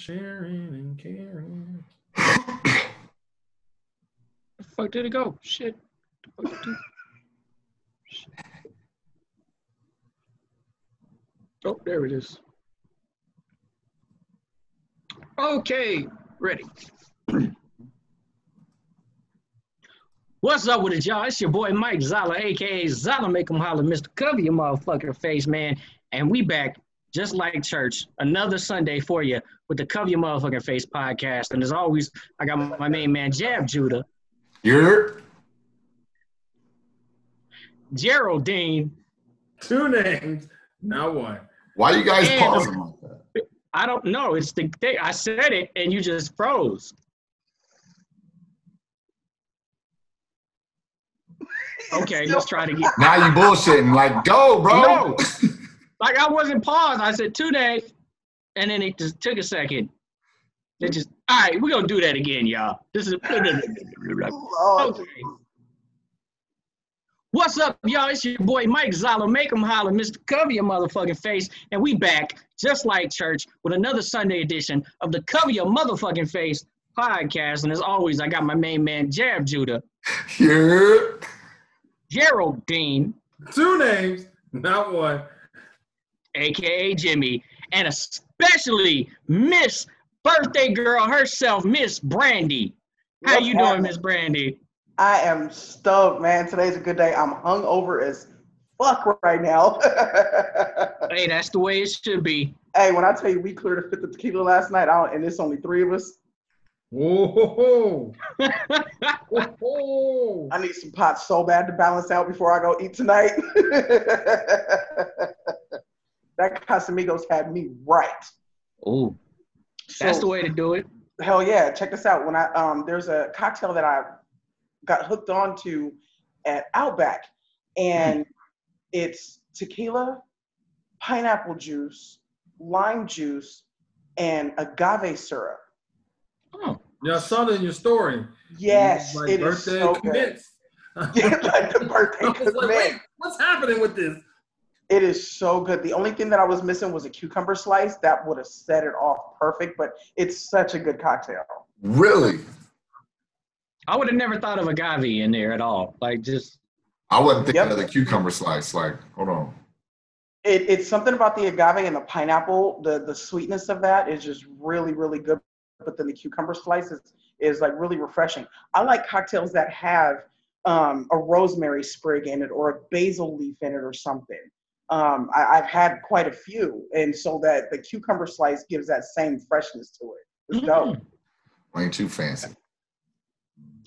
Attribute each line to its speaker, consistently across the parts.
Speaker 1: sharing and caring.
Speaker 2: The fuck did it go? Shit. Shit. Oh, there it is. Okay, ready. What's up with it, y'all? It's your boy Mike Zala, aka Zala Make 'em Holler, Mr. Cover your motherfucking face, man. And we back just like church, another Sunday for you with the Cover Your Motherfucking Face podcast. And as always, I got my main man Jab Judah,
Speaker 3: You're
Speaker 2: Geraldine.
Speaker 1: Two names, not one.
Speaker 3: why you guys
Speaker 2: And-
Speaker 3: pausing like that?
Speaker 2: I don't know. It's the thing. I said it and you just froze. Okay, let's try to get.
Speaker 3: Now you bullshitting. Like, go, bro.
Speaker 2: No. Like I wasn't paused. I said two days, and then it just took a second. It just all right. We're gonna do that again, y'all. This is okay. What's up, y'all? It's your boy Mike Zala. Make 'em holler, Mr. Cover Your Motherfucking Face, and we back just like church with another Sunday edition of the Cover Your Motherfucking Face podcast. And as always, I got my main man Jab Judah,
Speaker 3: You're
Speaker 2: Geraldine,
Speaker 1: Two names, not one.
Speaker 2: Aka Jimmy, and especially Miss Birthday Girl herself, Miss Brandy. How
Speaker 4: What's
Speaker 2: you doing. Miss Brandy?
Speaker 4: I am stoked, man. Today's a good day. I'm hungover as fuck right now.
Speaker 2: Hey, that's the way it should be.
Speaker 4: hey, when I tell you we cleared a fifth of tequila last night, I don't, and it's only three of us,
Speaker 1: Whoa. Whoa.
Speaker 4: I need some pot so bad to balance out before I go eat tonight. that Casamigos had me right.
Speaker 2: Oh, that's
Speaker 4: So-
Speaker 2: the way to do it.
Speaker 4: hell yeah check this out when i um there's a cocktail that i got hooked onto at outback and it's tequila pineapple juice lime juice and agave syrup
Speaker 2: Oh,
Speaker 1: Yeah, I saw that in your story.
Speaker 4: yes
Speaker 1: Like
Speaker 4: it is
Speaker 1: birthday
Speaker 4: so good yeah, like the birthday
Speaker 1: I was like, wait, what's happening with this?
Speaker 4: It is so good. The only thing that I was missing was a cucumber slice. That would have set it off perfect, but it's such a good cocktail.
Speaker 3: really.
Speaker 2: I would have never thought of agave in there at all. Like just
Speaker 3: I wasn't thinking
Speaker 4: Yep.
Speaker 3: of the cucumber slice. Like, hold on.
Speaker 4: It, it's something about the agave and the pineapple. The the sweetness of that is just really really good. But then the cucumber slice is, is like really refreshing. I like cocktails that have um, a rosemary sprig in it or a basil leaf in it or something. Um, I, I've had quite a few, and so that the cucumber slice gives that same freshness to it. It's dope.
Speaker 2: mm,
Speaker 3: Ain't too fancy.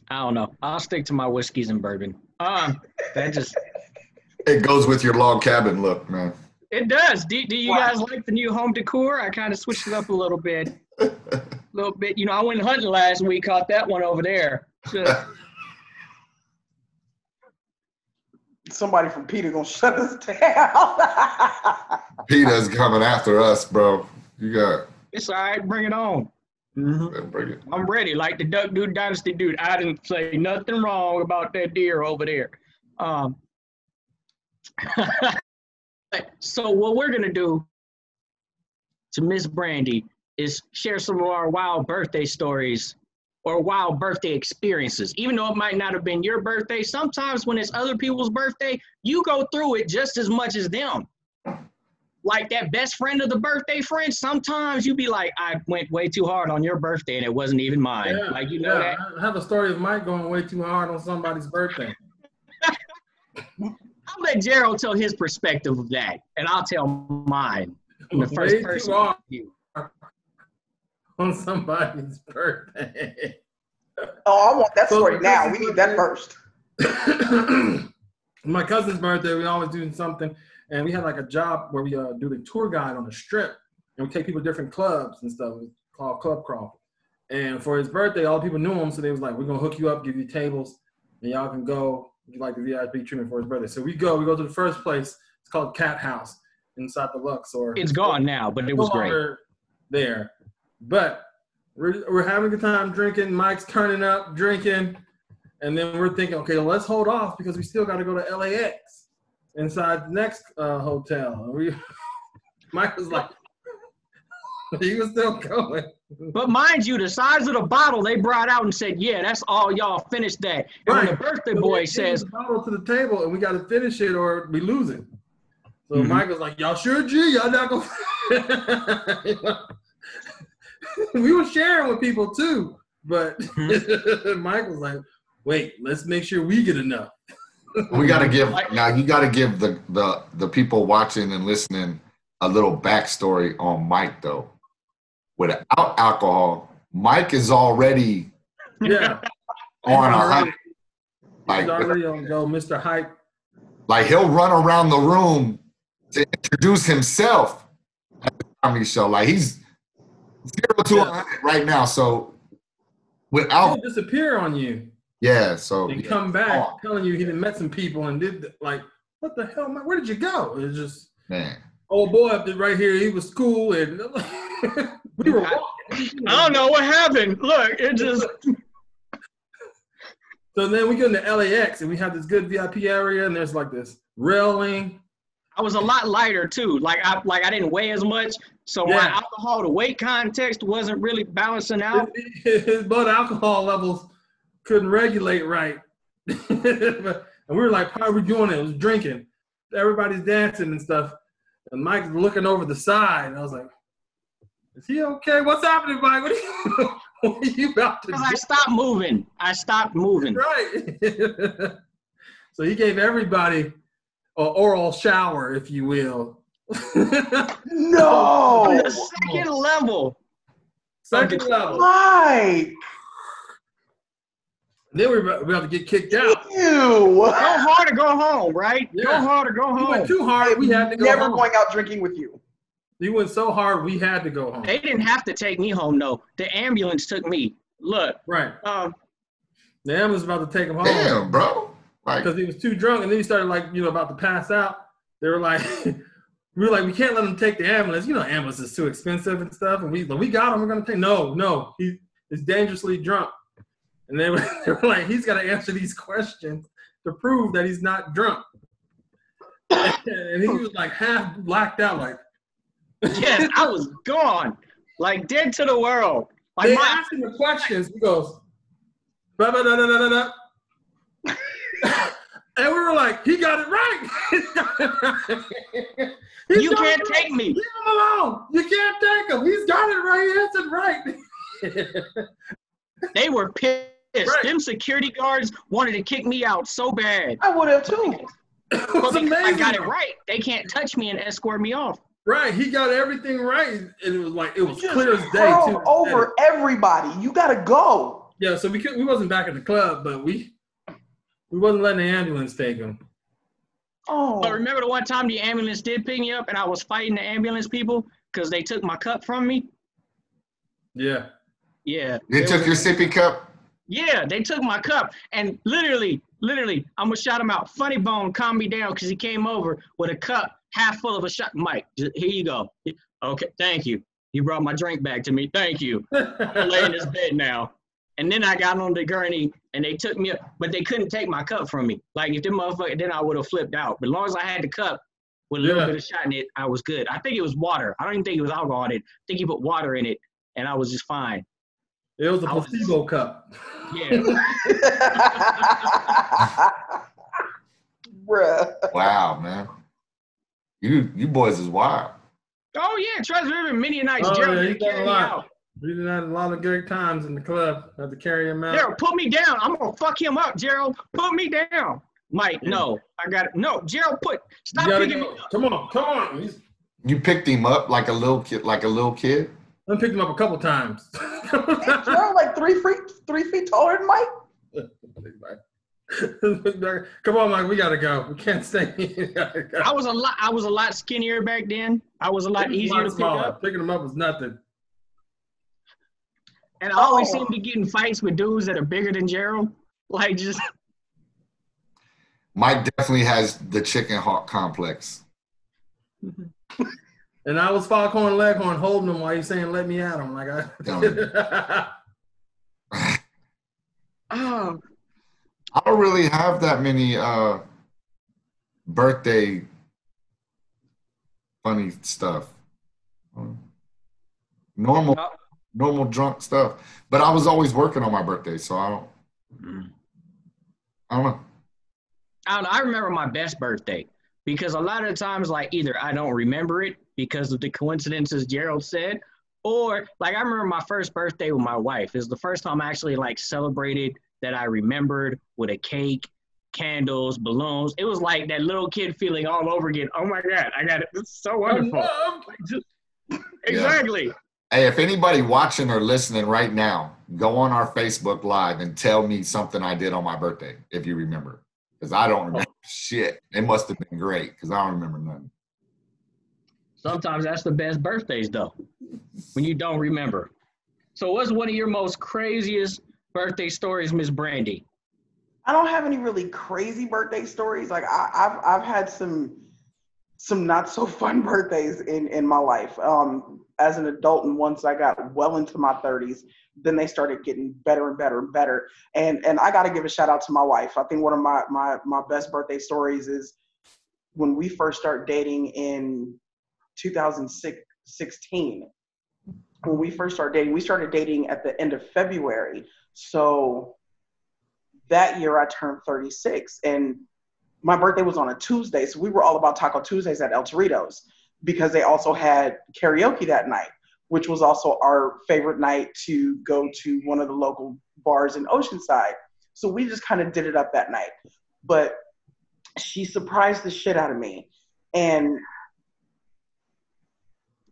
Speaker 2: I don't know. I'll stick to my whiskeys and bourbon. Um, that just
Speaker 3: It goes with your log cabin look, man.
Speaker 2: it does. Do, do you guys like the new home decor? I kind of switched it up a little bit. A little bit. You know, I went hunting last week, caught that one over there. Just-
Speaker 4: Somebody from PETA gonna shut us down.
Speaker 3: PETA's coming after us, bro. You got
Speaker 2: it's all right. Bring it on. Mhm.
Speaker 3: bring it.
Speaker 2: I'm ready. Like the Duck Dude Dynasty dude. I didn't say nothing wrong about that deer over there. Um, so what we're gonna do to Miss Brandy is share some of our wild birthday stories or wild birthday experiences. Even though it might not have been your birthday, sometimes when it's other people's birthday, you go through it just as much as them. Like that best friend of the birthday friend, sometimes you be like, I went way too hard on your birthday and it wasn't even mine.
Speaker 1: Yeah,
Speaker 2: like you know
Speaker 1: yeah,
Speaker 2: that.
Speaker 1: I have a story of Mike going way too hard on somebody's birthday.
Speaker 2: I'll let Gerald tell his perspective of that, and I'll tell mine. The first
Speaker 1: way too
Speaker 2: person.
Speaker 1: hard
Speaker 2: view.
Speaker 1: on somebody's birthday.
Speaker 4: oh, I want that
Speaker 1: So
Speaker 4: story
Speaker 1: the
Speaker 4: now. We need that first.
Speaker 1: My cousin's birthday, we always do something, and we had like a job where we uh, do the tour guide on the strip, and we take people to different clubs and stuff. It's called Club Crawl. And for his birthday, all the people knew him, so they was like, "We're gonna hook you up, give you tables, and y'all can go. You like the VIP treatment for his birthday." So we go. We go to the first place. It's called Cat House inside the Luxor.
Speaker 2: It's gone now, but it
Speaker 1: no
Speaker 2: was great.
Speaker 1: there. But we're, we're having a good time drinking. Mike's turning up, drinking. And then we're thinking, okay, let's hold off because we still got to go to LAX inside the next uh, hotel. And we, Mike was like, he was still going.
Speaker 2: But mind you, the size of the bottle they brought out and said, "Yeah, that's all y'all finish that." And when the birthday
Speaker 1: So
Speaker 2: boy says,
Speaker 1: the bottle to the table, and we got to finish it or we lose it." So
Speaker 2: Mhm.
Speaker 1: was like, "Y'all sure, G? Y'all not gonna?" we were sharing with people too, but
Speaker 2: Mm-hmm.
Speaker 1: Michael's like, "Wait, let's make sure we get enough."
Speaker 3: We got to give now. You got to give the the the people watching and listening a little backstory on Mike though. Without alcohol, Mike is already
Speaker 1: Yeah,
Speaker 3: on a
Speaker 1: already,
Speaker 3: hype.
Speaker 1: he's
Speaker 3: Like,
Speaker 1: already on go, Mr. Hype.
Speaker 3: like he'll run around the room to introduce himself at the comedy show. Like he's zero to
Speaker 1: Yeah.
Speaker 3: hundred right now. So
Speaker 1: He'll
Speaker 3: without
Speaker 1: disappear on you
Speaker 3: yeah, so
Speaker 1: and come back
Speaker 3: Oh.
Speaker 1: telling you he done met some people and did the, like, what the hell, man? Where did you go? It's just
Speaker 3: man.
Speaker 1: old boy up there right here. He was cool and we were
Speaker 2: I-
Speaker 1: walking.
Speaker 2: "I don't know what happened. Look, it just."
Speaker 1: So then we go into LAX and we have this good VIP area and there's like this railing.
Speaker 2: I was a lot lighter too. Like I like I didn't weigh as much, so my alcohol to weight context wasn't really balancing out.
Speaker 1: His blood alcohol levels couldn't regulate right. and we were like, how are we doing it? It was drinking. Everybody's dancing and stuff. And Mike's looking over the side. And I was like, is he okay? What's happening, Mike? What are you, what are you about to
Speaker 2: Because? I stopped moving. I stopped moving.
Speaker 1: Right. so he gave everybody an oral shower, if you will.
Speaker 4: No,
Speaker 2: The second level.
Speaker 1: Second level.
Speaker 4: Mike.
Speaker 1: Then we're about to get kicked out.
Speaker 4: Ew.
Speaker 2: Go hard or go home, right? Go hard or go
Speaker 1: We went
Speaker 2: home.
Speaker 1: too hard. We had to go
Speaker 4: Never
Speaker 1: home.
Speaker 4: going out drinking with you.
Speaker 1: He went so hard. We had to go home.
Speaker 2: They didn't have to take me home though. The ambulance took me. Look,
Speaker 1: Right.
Speaker 2: um,
Speaker 1: The ambulance was about to take him home
Speaker 3: Damn, bro. Like
Speaker 1: because he was too drunk, and then he started like you know about to pass out. They were like, we were like, we can't let him take the ambulance. You know, ambulance is too expensive and stuff. And we, we got him. We're gonna take. No, no, he is dangerously drunk. And they were, they were like, he's got to answer these questions to prove that he's not drunk. And he was like half blacked out, like
Speaker 2: yes, I was gone, like dead to the world. Like
Speaker 1: they
Speaker 2: my,
Speaker 1: asked him the questions. He goes, "Ba, ba, da, da, da, da, da." and we were like, he got it right.
Speaker 2: You can't
Speaker 1: it
Speaker 2: take me.
Speaker 1: Leave him alone. You can't take him. He's got it right. He answered right.
Speaker 2: They were pissed.
Speaker 1: Right.
Speaker 2: Them security guards wanted to kick me out so bad.
Speaker 4: I would have too.
Speaker 1: it was
Speaker 2: because I got it right. They can't touch me and escort me off.
Speaker 1: Right. He got everything right. And it was like, it was
Speaker 4: Just
Speaker 1: clear as day, too.
Speaker 4: over everybody. You gotta go.
Speaker 1: Yeah, so we could, we wasn't back at the club, but we we wasn't letting the ambulance take him.
Speaker 4: Oh,
Speaker 2: But remember the one time the ambulance did pick me up and I was fighting the ambulance people because they took my cup from me?
Speaker 1: Yeah.
Speaker 2: Yeah.
Speaker 3: they
Speaker 2: It
Speaker 3: took
Speaker 2: was-
Speaker 3: your sippy cup.
Speaker 2: Yeah, they took my cup and literally, literally, I'm gonna shout him out. Funny Bone calm me down because he came over with a cup half full of a shot. Mike, here you go. Okay, thank you. You brought my drink back to me. Thank you. I'm laying in this bed now. And then I got on the gurney and they took me up, but they couldn't take my cup from me. Like if them motherfucker, then I would have flipped out. But as long as I had the cup with a little
Speaker 1: Yeah.
Speaker 2: bit of shot in it, I was good. I think it was water. I don't even think it was alcohol in it. I think he put water in it and I was just fine.
Speaker 1: It was a
Speaker 2: I was-
Speaker 1: placebo cup.
Speaker 2: Yeah.
Speaker 4: bruh.
Speaker 3: Wow, man. You you boys is wild.
Speaker 2: Oh yeah, trust me, there been many nights
Speaker 1: Oh,
Speaker 2: Gerald
Speaker 1: yeah,
Speaker 2: had
Speaker 1: you
Speaker 2: to
Speaker 1: done
Speaker 2: carry
Speaker 1: a
Speaker 2: me out.
Speaker 1: We did had a lot of good times in the club. Had to carry him out.
Speaker 2: Gerald, put me down. I'm gonna fuck him up, Gerald. Put me down. Mike,
Speaker 1: Yeah.
Speaker 2: no. I got it. No, Gerald, put stop
Speaker 1: gotta
Speaker 2: picking me up.
Speaker 1: Come on, come on. He's,
Speaker 3: You picked him up like a little kid, like a little kid.
Speaker 1: I picked him up a couple times.
Speaker 4: You're like three feet, three feet taller than Mike.
Speaker 1: Come on, Mike. We gotta go. We can't stay here. We.
Speaker 2: I was a lot I was a lot skinnier back then. I was a lot
Speaker 1: He was
Speaker 2: easier to pick
Speaker 1: smaller.
Speaker 2: up.
Speaker 1: Picking him up was nothing.
Speaker 2: And I always
Speaker 4: Oh.
Speaker 2: seem to get in fights with dudes that are bigger than Gerald. Like just
Speaker 3: Mike definitely has the chicken hawk complex.
Speaker 1: And I was Foghorn Leghorn holding him while he's saying, "Let me at him." Like I.
Speaker 2: oh
Speaker 3: I don't really have that many uh birthday funny stuff. Normal
Speaker 2: no.
Speaker 3: Normal drunk stuff. But I was always working on my birthday, so I don't. Mm. I don't know.
Speaker 2: I don't know. I remember my best birthday because a lot of times, like either I don't remember it because of the coincidences Gerald said, or like I remember my first birthday with my wife. Is the first time I actually like celebrated that I remembered with a cake, candles, balloons. It was like that little kid feeling all over again. Oh my god, I got it. It's so wonderful. Like, just- exactly.
Speaker 3: Hey, if anybody watching or listening right now, go on our Facebook Live and tell me something I did on my birthday, if you remember. Because I don't remember shit. It must have been great because I don't remember nothing.
Speaker 2: Sometimes that's the best birthdays though, when you don't remember. So, what's one of your most craziest birthday stories, Miss Brandy?
Speaker 4: I don't have any really crazy birthday stories. Like I, I've I've had some some not so fun birthdays in in my life. Um, as an adult, and once I got well into my 30s, then they started getting better and better and better. And and I got to give a shout out to my wife. I think one of my my my best birthday stories is when we first started dating in 2016. When we first started dating, we started dating at the end of February. So that year I turned 36 and my birthday was on a Tuesday. So we were all about Taco Tuesdays at El Torito's because they also had karaoke that night, which was also our favorite night to go to one of the local bars in Oceanside. So we just kind of did it up that night. But she surprised the shit out of me. And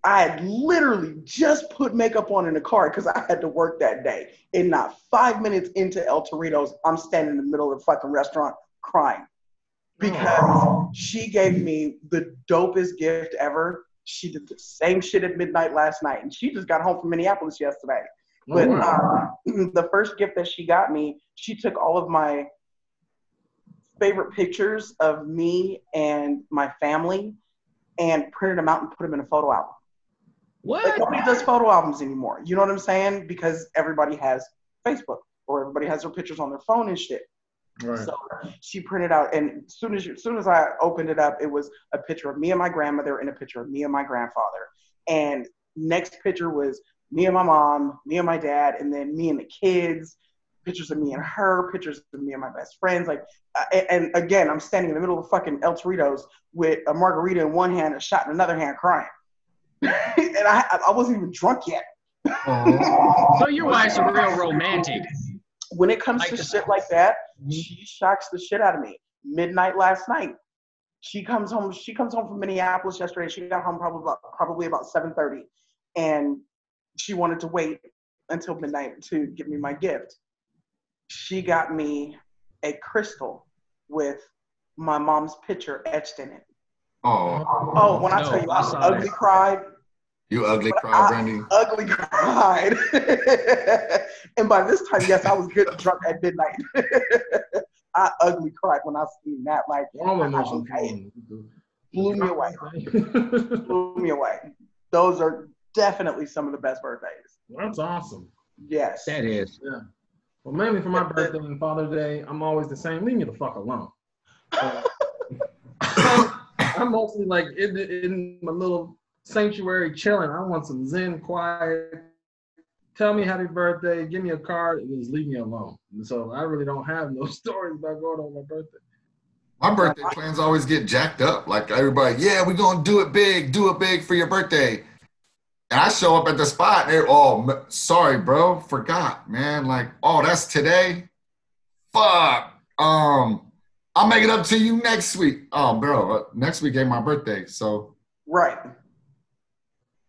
Speaker 4: I had literally just put makeup on in the car because I had to work that day. And not five minutes into El Torito's, I'm standing in the middle of the fucking restaurant crying because she gave me the dopest gift ever. She did the same shit at midnight last night, and she just got home from Minneapolis yesterday.
Speaker 1: Oh,
Speaker 4: But uh, the first gift that she got me, she took all of my favorite pictures of me and my family and printed them out and put them in a photo album. Like
Speaker 2: What?
Speaker 4: nobody does photo albums anymore. You know what I'm saying? Because everybody has Facebook or everybody has their pictures on their phone and shit.
Speaker 1: Right.
Speaker 4: So she printed out, and as soon as as soon as I opened it up, it was a picture of me and my grandmother and a picture of me and my grandfather. And next picture was me and my mom, me and my dad, and then me and the kids. Pictures of me and her, pictures of me and my best friends. Like, uh, and, and again, I'm standing in the middle of fucking El Torito's with a margarita in one hand, a shot in another hand, crying. and I, I wasn't even drunk yet.
Speaker 2: So your wife's a real romantic.
Speaker 4: When it comes
Speaker 2: Like
Speaker 4: to
Speaker 2: the-
Speaker 4: shit like that,
Speaker 2: Mhm.
Speaker 4: she shocks the shit out of me. Midnight last night, she comes home. She comes home from Minneapolis yesterday. She got home probably about probably about seven thirty, and she wanted to wait until midnight to give me my gift. She got me a crystal with my mom's picture etched in it.
Speaker 3: Oh,
Speaker 4: Oh, when I
Speaker 2: No,
Speaker 4: tell you,
Speaker 2: I
Speaker 4: I ugly
Speaker 2: that.
Speaker 4: cried,
Speaker 3: you ugly
Speaker 4: I-
Speaker 3: cry, Brandy.
Speaker 4: ugly cried. and by this time, yes, I was good drunk at midnight. I ugly cried when I seen that. Like,
Speaker 1: All emotions.
Speaker 4: Okay. blew me away. Blew me away. Those are definitely some of the best birthdays.
Speaker 1: That's awesome.
Speaker 4: Yes.
Speaker 2: That is. Yeah.
Speaker 1: Well, mainly for my birthday and Father's Day, I'm always the same. Leave me the fuck alone. Uh, I'm mostly like in, in my little sanctuary chilling. I want some zen, quiet. Tell me happy birthday, give me a card, and just leave me alone. And so I really don't have no stories about going on my birthday.
Speaker 3: My birthday plans always get jacked up. Like everybody, yeah, we're gonna do it big, do it big for your birthday. And I show up at the spot, and they're oh, sorry, bro, forgot, man. Like, oh, that's today. Fuck. Um, I'll make it up to you next week. Oh, bro, uh, next week ain't my birthday, so
Speaker 4: Right.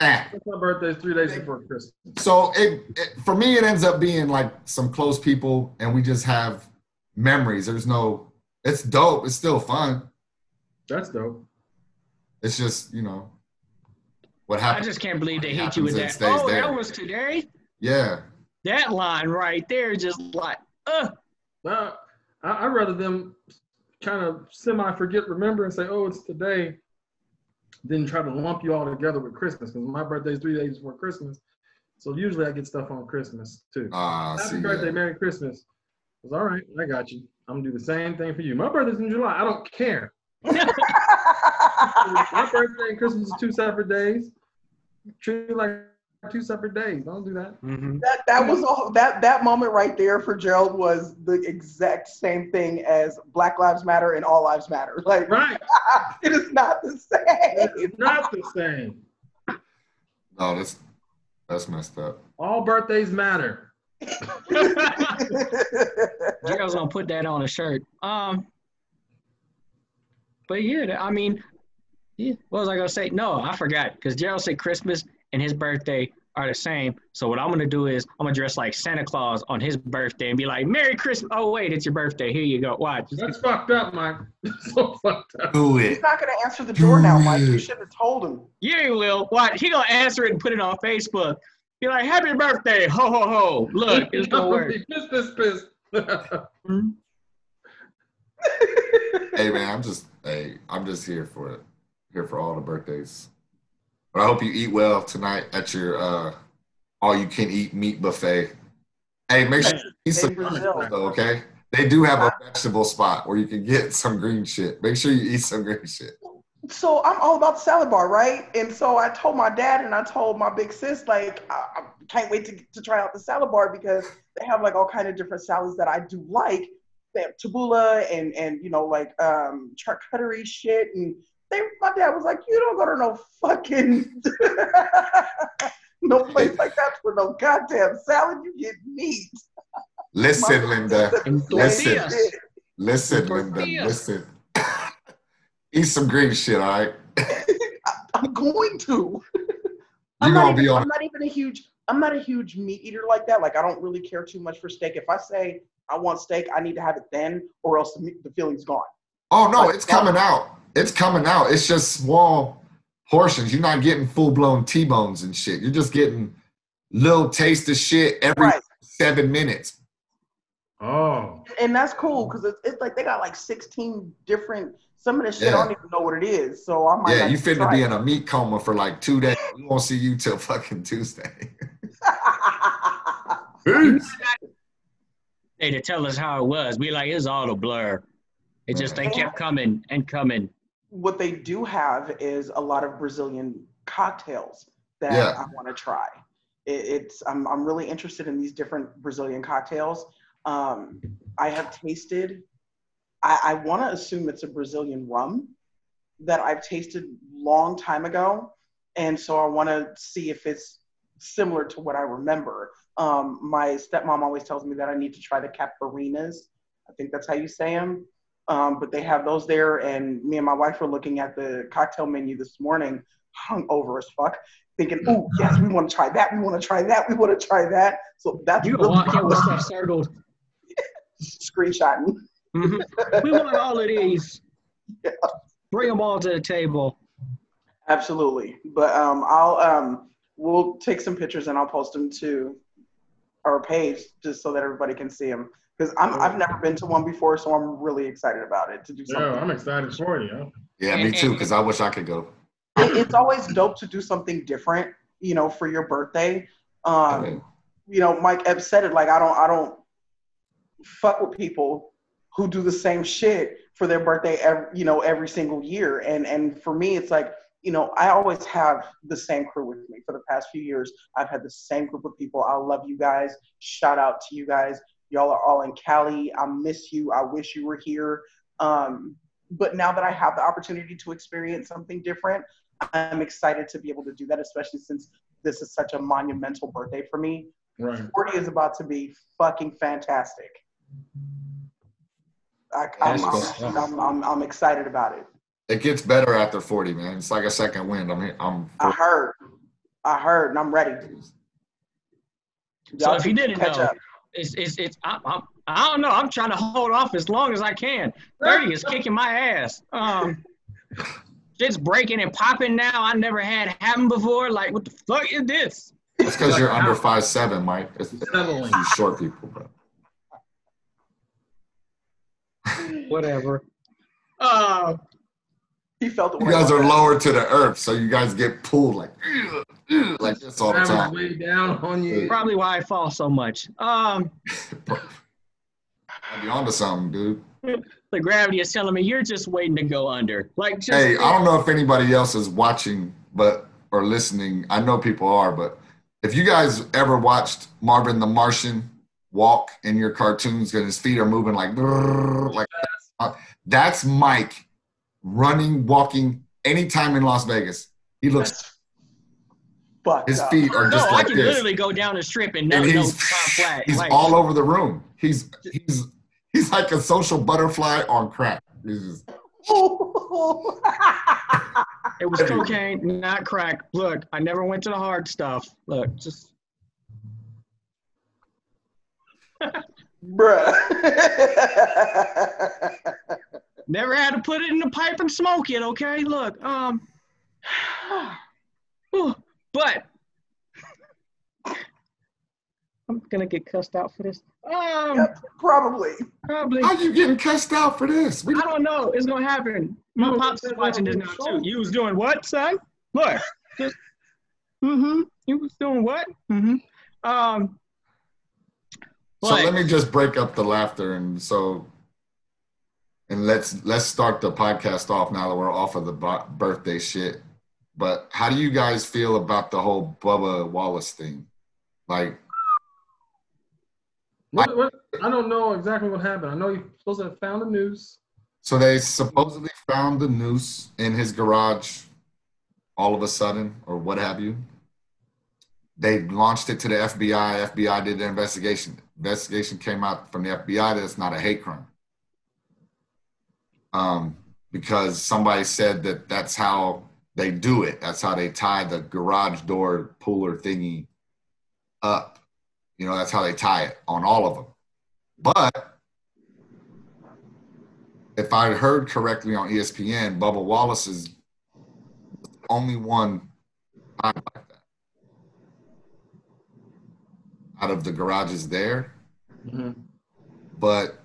Speaker 3: Eh.
Speaker 1: My birthday is three days before Christmas.
Speaker 3: So it, it for me, it ends up being like some close people, and we just have memories. There's no, it's dope. It's still fun.
Speaker 1: That's dope.
Speaker 3: It's just you know what
Speaker 2: happened.
Speaker 3: I
Speaker 2: just can't believe they hit you with that.
Speaker 3: stays
Speaker 2: Oh,
Speaker 3: there.
Speaker 2: that was today.
Speaker 3: yeah.
Speaker 2: That line right there, just like, uh,
Speaker 1: Now, I, I'd rather them kind of semi forget, remember, and say, oh, it's today, than try to lump you all together with Christmas. Because my birthday is three days before Christmas. So usually I get stuff on Christmas too.
Speaker 3: Ah,
Speaker 1: Happy
Speaker 3: see,
Speaker 1: birthday,
Speaker 3: yeah.
Speaker 1: Merry Christmas. It's all right, I got you. I'm gonna do the same thing for you. My birthday's in July. I don't care. My birthday and Christmas is two separate days. Treat it like two separate days. Don't do that.
Speaker 2: Mhm.
Speaker 4: That that was all that that moment right there for Gerald was the exact same thing as Black Lives Matter and All Lives Matter. Like
Speaker 1: Right.
Speaker 4: it is not the same.
Speaker 1: It's not the same.
Speaker 3: No, that's that's messed up.
Speaker 1: All birthdays matter.
Speaker 2: Gerald's gonna put that on a shirt. Um, but yeah, I mean, yeah, what was I gonna say? No, I forgot because Gerald said Christmas and his birthday are the same. So what I'm gonna do is I'm gonna dress like Santa Claus on his birthday and be like, "Merry Christmas!" Oh wait, it's your birthday. Here you go. Watch.
Speaker 1: That's fucked up, Mike. so fucked up.
Speaker 3: Do
Speaker 4: He's not gonna answer the door now, Mike. You should have told him.
Speaker 2: Yeah, he will. Watch. He gonna answer it and put it on Facebook. Be like, "Happy birthday! Ho ho ho!" Look, it's gonna work.
Speaker 1: Piss, piss, piss.
Speaker 3: Hey man, I'm just hey, I'm just here for it. Here for all the birthdays. But I hope you eat well tonight at your uh all you can eat meat buffet. Hey, make sure you eat some vegetables, though, okay? They do have a vegetable spot where you can get some green shit. Make sure you eat some green shit.
Speaker 4: So I'm all about the salad bar, right? And so I told my dad and I told my big sis, like, I, I can't wait to, to try out the salad bar because they have like all kind of different salads that I do like. They have tabbouleh and and you know like um charcuterie shit and they my dad was like, you don't go to no fucking no place like that for no goddamn salad. You get meat.
Speaker 3: Listen, Linda. Listen.
Speaker 2: tortillas.
Speaker 3: Listen, Linda. Listen. eat some green shit, all right?
Speaker 4: I'm going to.
Speaker 3: You're
Speaker 4: I'm not,
Speaker 3: gonna be
Speaker 4: even,
Speaker 3: on
Speaker 4: I'm not even a huge I'm not a huge meat eater like that. Like I don't really care too much for steak. If I say I want steak, I need to have it then, or else the, meat- the feeling's gone.
Speaker 3: Oh no, it's coming out. It's coming out. It's just small portions. You're not getting full blown T bones and shit. You're just getting little taste of shit every
Speaker 4: Right.
Speaker 3: seven minutes.
Speaker 1: Oh.
Speaker 4: And that's cool because it's, it's like they got like 16 different. Some of this shit I don't even know what it is. So I might.
Speaker 3: Yeah, you
Speaker 4: even
Speaker 3: finna
Speaker 4: try
Speaker 3: be
Speaker 4: it.
Speaker 3: in a meat coma for like two days. We won't see you till fucking Tuesday.
Speaker 2: Hey, to tell us how it was. We like it's all a blur. It just they kept coming and coming.
Speaker 4: What they do have is a lot of Brazilian cocktails that
Speaker 3: Yeah.
Speaker 4: I want to try. It, it's I'm I'm really interested in these different Brazilian cocktails. Um, I have tasted. I, I want to assume it's a Brazilian rum that I've tasted long time ago, and so I want to see if it's similar to what I remember. Um, my stepmom always tells me that I need to try the caparinas. I think that's how you say them. Um, but they have those there, and me and my wife were looking at the cocktail menu this morning, hung over as fuck, thinking, "Oh yes, we want to try that. We want to try that. We want to try that." So that's
Speaker 2: You
Speaker 4: really
Speaker 2: walk in with
Speaker 4: what
Speaker 2: stuff circled.
Speaker 4: Screenshotting.
Speaker 2: Mhm. We want all of these.
Speaker 4: Yeah.
Speaker 2: Bring them all to the table.
Speaker 4: Absolutely, but um, I'll um, we'll take some pictures and I'll post them to our page just so that everybody can see them. Because I'm I've never been to one before, so I'm really excited about it to do something.
Speaker 1: Yeah,
Speaker 4: something.
Speaker 1: I'm excited for you.
Speaker 3: Yeah, me too, because I wish I could go.
Speaker 4: it- it's always dope to do something different, you know, for your birthday. Um,
Speaker 3: mean-
Speaker 4: you know, Mike Epps said it like I don't I don't fuck with people who do the same shit for their birthday every you know every single year. And and for me it's like, you know, I always have the same crew with me for the past few years. I've had the same group of people. I love you guys. Shout out to you guys. Y'all are all in Cali. I miss you. I wish you were here. Um, but now that I have the opportunity to experience something different, I'm excited to be able to do that, especially since this is such a monumental birthday for me.
Speaker 1: Right.
Speaker 4: 40 is about to be fucking fantastic. I, I'm, I'm, I'm, I'm, I'm excited about it.
Speaker 3: It gets better after 40, man. It's like a second wind. I mean, I'm
Speaker 4: I heard. I heard, and I'm ready.
Speaker 2: So
Speaker 4: Y'all
Speaker 2: if you didn't
Speaker 4: catch
Speaker 2: know,
Speaker 4: up.
Speaker 2: It's it's it's I, I, I don't know. I'm trying to hold off as long as I can. Thirty is kicking my ass. Um, shit's breaking and popping now. I never had happen before. Like what the fuck is this?
Speaker 3: it's because you're under five seven, Mike. It's,
Speaker 1: Settling.
Speaker 3: you short people, bro.
Speaker 2: Whatever. Uh,
Speaker 4: He felt the
Speaker 3: You guys are lower to the earth, so you guys get pulled like like this all the time.
Speaker 1: way down on you.
Speaker 2: probably why I fall so much. Um,
Speaker 3: I'll be onto something, dude.
Speaker 2: the gravity is telling me you're just waiting to go under. Like just
Speaker 3: Hey, I don't know if anybody else is watching, but or listening. I know people are, but If you guys ever watched Marvin the Martian walk in your cartoons and his feet are moving like like that's Mike running, walking anytime in Las Vegas. He looks
Speaker 4: That's fucked
Speaker 3: his feet are
Speaker 2: No,
Speaker 3: just
Speaker 2: I
Speaker 3: like
Speaker 2: can
Speaker 3: this.
Speaker 2: literally go down the strip and
Speaker 3: And he's
Speaker 2: it's flat.
Speaker 3: he's
Speaker 2: Like,
Speaker 3: all over the room. He's he's he's like a social butterfly on crack. He's just,
Speaker 2: It was cocaine, not crack. Look, I never went to the hard stuff. Look, just
Speaker 4: Bruh.
Speaker 2: never had to put it in the pipe and smoke it. Okay, look, um, but I'm gonna get cussed out for this. Um,
Speaker 4: Yep. Probably.
Speaker 2: probably.
Speaker 3: how you getting cussed out for this? We,
Speaker 2: I don't know. It's gonna happen. My
Speaker 1: No,
Speaker 2: pops is watching this
Speaker 1: not
Speaker 2: now too. You was doing what, son? Look. Just, mm-hmm. You was doing what? Mm-hmm. Um.
Speaker 3: so let me just break up the laughter and so and let's let's start the podcast off now that we're off of the birthday shit. But how do you guys feel about the whole Bubba Wallace thing? Like
Speaker 1: What, what, I don't know exactly what happened. I know you're supposed to have found the news.
Speaker 3: So they supposedly found the noose in his garage all of a sudden, or what have you. They launched it to the FBI. FBI did the investigation. Investigation came out from the FBI that it's not a hate crime. Um, because somebody said that that's how they do it. That's how they tie the garage door puller thingy up. You know, that's how they tie it on all of them. But if I heard correctly on ESPN, Bubba Wallace is the only one tied like that. Out of the garages there,
Speaker 1: Mhm.
Speaker 3: but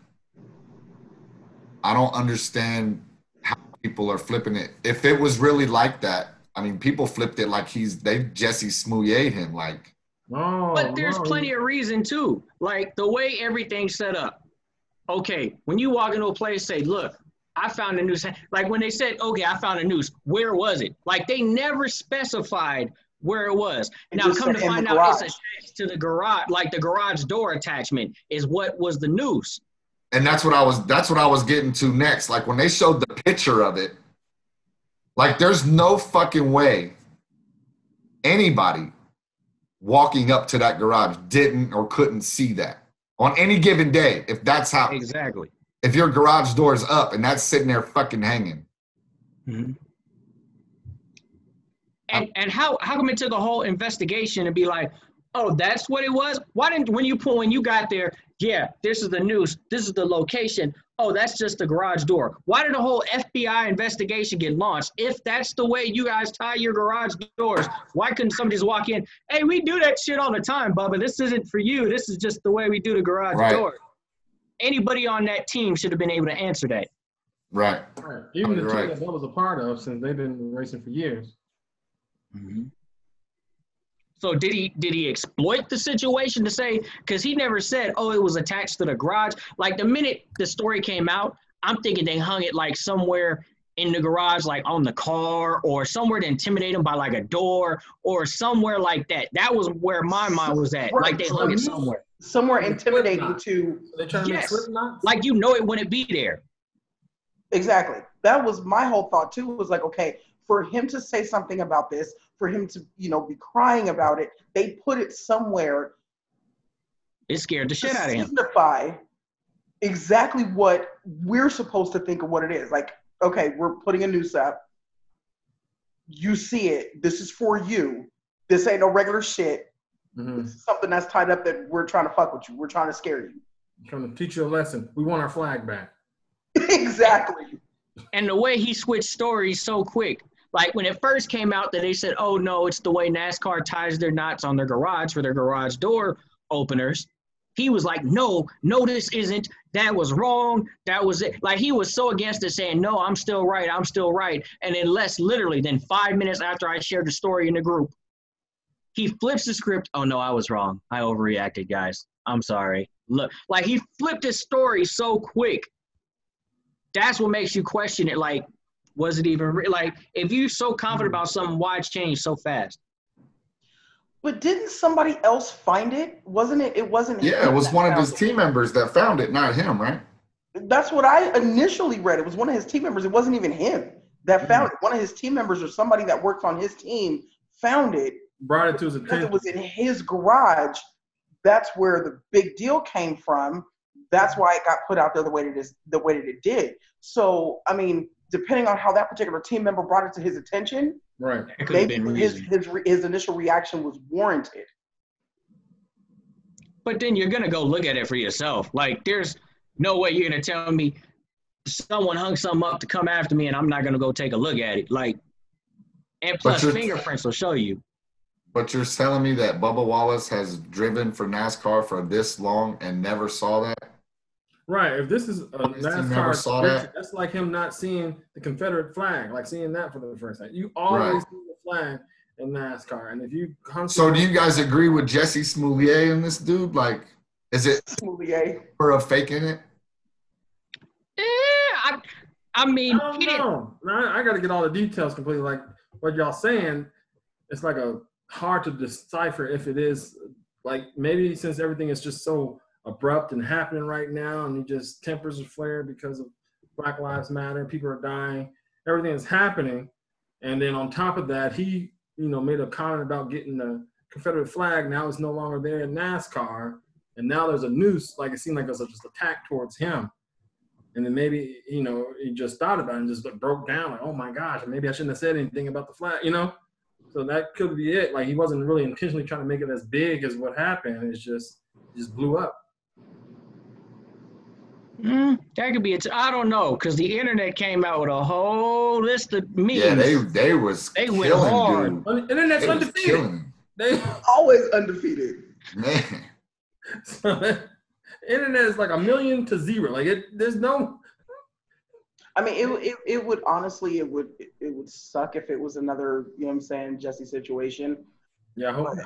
Speaker 3: I don't understand how people are flipping it. If it was really like that, I mean, people flipped it like he's they Jesse Smollett him like
Speaker 1: Oh,
Speaker 2: But there's
Speaker 1: no.
Speaker 2: plenty of reason too. Like the way everything's set up. Okay, when you walk into a place, say, look, I found a noose. Like when they said, okay, I found a noose, where was it? Like they never specified where it was.
Speaker 4: It
Speaker 2: now come to find
Speaker 4: the
Speaker 2: out it's
Speaker 4: garage.
Speaker 2: attached to the garage, like the garage door attachment is what was the noose.
Speaker 3: And that's what I was that's what I was getting to next. Like when they showed the picture of it, like there's no fucking way anybody walking up to that garage didn't or couldn't see that on any given day. If that's how
Speaker 2: Exactly.
Speaker 3: if your garage door is up and that's sitting there fucking hanging. Hmm.
Speaker 2: And and how how come it took a whole investigation to be like, oh, that's what it was? Why didn't when you pull when you got there, yeah, this is the news, this is the location. Oh, that's just the garage door. Why did a whole FBI investigation get launched? If that's the way you guys tie your garage doors, why couldn't somebody just walk in? Hey, we do that shit all the time, Bubba. This isn't for you. This is just the way we do the garage
Speaker 3: Right.
Speaker 2: door. Anybody on that team should have been able to answer that.
Speaker 3: Right.
Speaker 1: Right. Even oh, the
Speaker 3: You're
Speaker 1: team
Speaker 3: right.
Speaker 1: that Bill was a part of, since they've been racing for years. Mm-hmm.
Speaker 2: So did he did he exploit the situation to say because he never said oh it was attached to the garage like the minute the story came out I'm thinking they hung it like somewhere in the garage like on the car or somewhere to intimidate him by like a door or somewhere like that that was where my mind was at like they hung it somewhere
Speaker 4: Somewhere intimidating to
Speaker 1: They trying to
Speaker 2: Yes.
Speaker 1: make slip knots.
Speaker 2: like you know it wouldn't be there
Speaker 4: exactly. That was my whole thought too. Was like, okay, for him to say something about this, for him to you know be crying about it, they put it somewhere
Speaker 2: it scared the
Speaker 4: to
Speaker 2: shit out of him
Speaker 4: signify exactly what we're supposed to think of what it is. Like, okay, we're putting a noose up. You see it. This is for you. This ain't no regular shit.
Speaker 1: Mhm.
Speaker 4: This is something that's tied up that we're trying to fuck with you. We're trying to scare you.
Speaker 1: Trying to teach you a lesson. We want our flag back.
Speaker 4: exactly.
Speaker 2: and the way he switched stories so quick. Like when it first came out that they said, "Oh no, it's the way NASCAR ties their knots on their garage for their garage door openers." He was like, "No, no, this isn't. That was wrong. That was it." Like he was so against it, saying, "No, I'm still right. I'm still right." And then less literally than five minutes after I shared the story in the group, he flips the script. Oh no, I was wrong. I overreacted, guys. I'm sorry. Look, like he flipped his story so quick that's what makes you question it. Like, was it even re- like if you're so confident about something, why change so fast?
Speaker 4: But didn't somebody else find it? Wasn't it? It wasn't.
Speaker 3: Yeah,
Speaker 4: him
Speaker 3: it was one of his
Speaker 4: it.
Speaker 3: team members that found it, not him, right?
Speaker 4: That's what I initially read. It was one of his team members. It wasn't even him that
Speaker 3: Mm-hmm.
Speaker 4: found it. One of his team members or somebody that works on his team found it
Speaker 1: Brought it to his
Speaker 4: because it was in his garage. That's where the big deal came from. That's why it got put out there the way that it is, the way that it did. So, I mean, depending on how that particular team member brought it to his attention,
Speaker 1: Right.
Speaker 2: That could have
Speaker 4: maybe
Speaker 2: been
Speaker 4: his
Speaker 2: reason.
Speaker 4: his re- his initial reaction was warranted.
Speaker 2: But then you're gonna go look at it for yourself. Like, there's no way you're gonna tell me someone hung something up to come after me, and I'm not gonna go take a look at it. Like, and plus fingerprints will show you.
Speaker 3: But you're telling me that Bubba Wallace has driven for NASCAR for this long and never saw that?
Speaker 1: Right. If this is a
Speaker 3: His team never
Speaker 1: NASCAR,
Speaker 3: saw that?
Speaker 1: that's like him not seeing the Confederate flag, like seeing that for the first time. You always
Speaker 3: Right.
Speaker 1: see the flag in NASCAR, and if you
Speaker 3: So do you guys agree with Jesse Smollett in this dude? Like, is it
Speaker 4: Smoulier.
Speaker 3: for a fake in it?
Speaker 2: Eh, I, I mean,
Speaker 1: I don't know. Now, I got to get all the details completely. Like what y'all saying, it's like a hard to decipher if it is like maybe since everything is just so abrupt and happening right now, and you just tempers are flared because of Black Lives Matter, people are dying, everything is happening, and then on top of that, he you know made a comment about getting the Confederate flag. Now it's no longer there in NASCAR, and now there's a noose. Like it seemed like it was just attack towards him. And then maybe you know he just thought about it and just broke down like oh my gosh maybe i shouldn't have said anything about the flag you know? So that could be it. Like he wasn't really intentionally trying to make it as big as what happened. It's just it just blew up
Speaker 2: Mm, that could be it. I don't know, because the internet came out with a whole list of memes.
Speaker 3: Yeah, they they was
Speaker 2: They went
Speaker 3: killing
Speaker 2: hard.
Speaker 3: dude.
Speaker 1: Un- internet's
Speaker 3: They was
Speaker 1: undefeated they,
Speaker 4: Always undefeated.
Speaker 3: Man,
Speaker 1: so, internet is like a million to zero like it there's no
Speaker 4: I mean, it, it, it would honestly, it would it would suck if it was another, you know what I'm saying, Jesse situation.
Speaker 1: yeah I hope
Speaker 4: But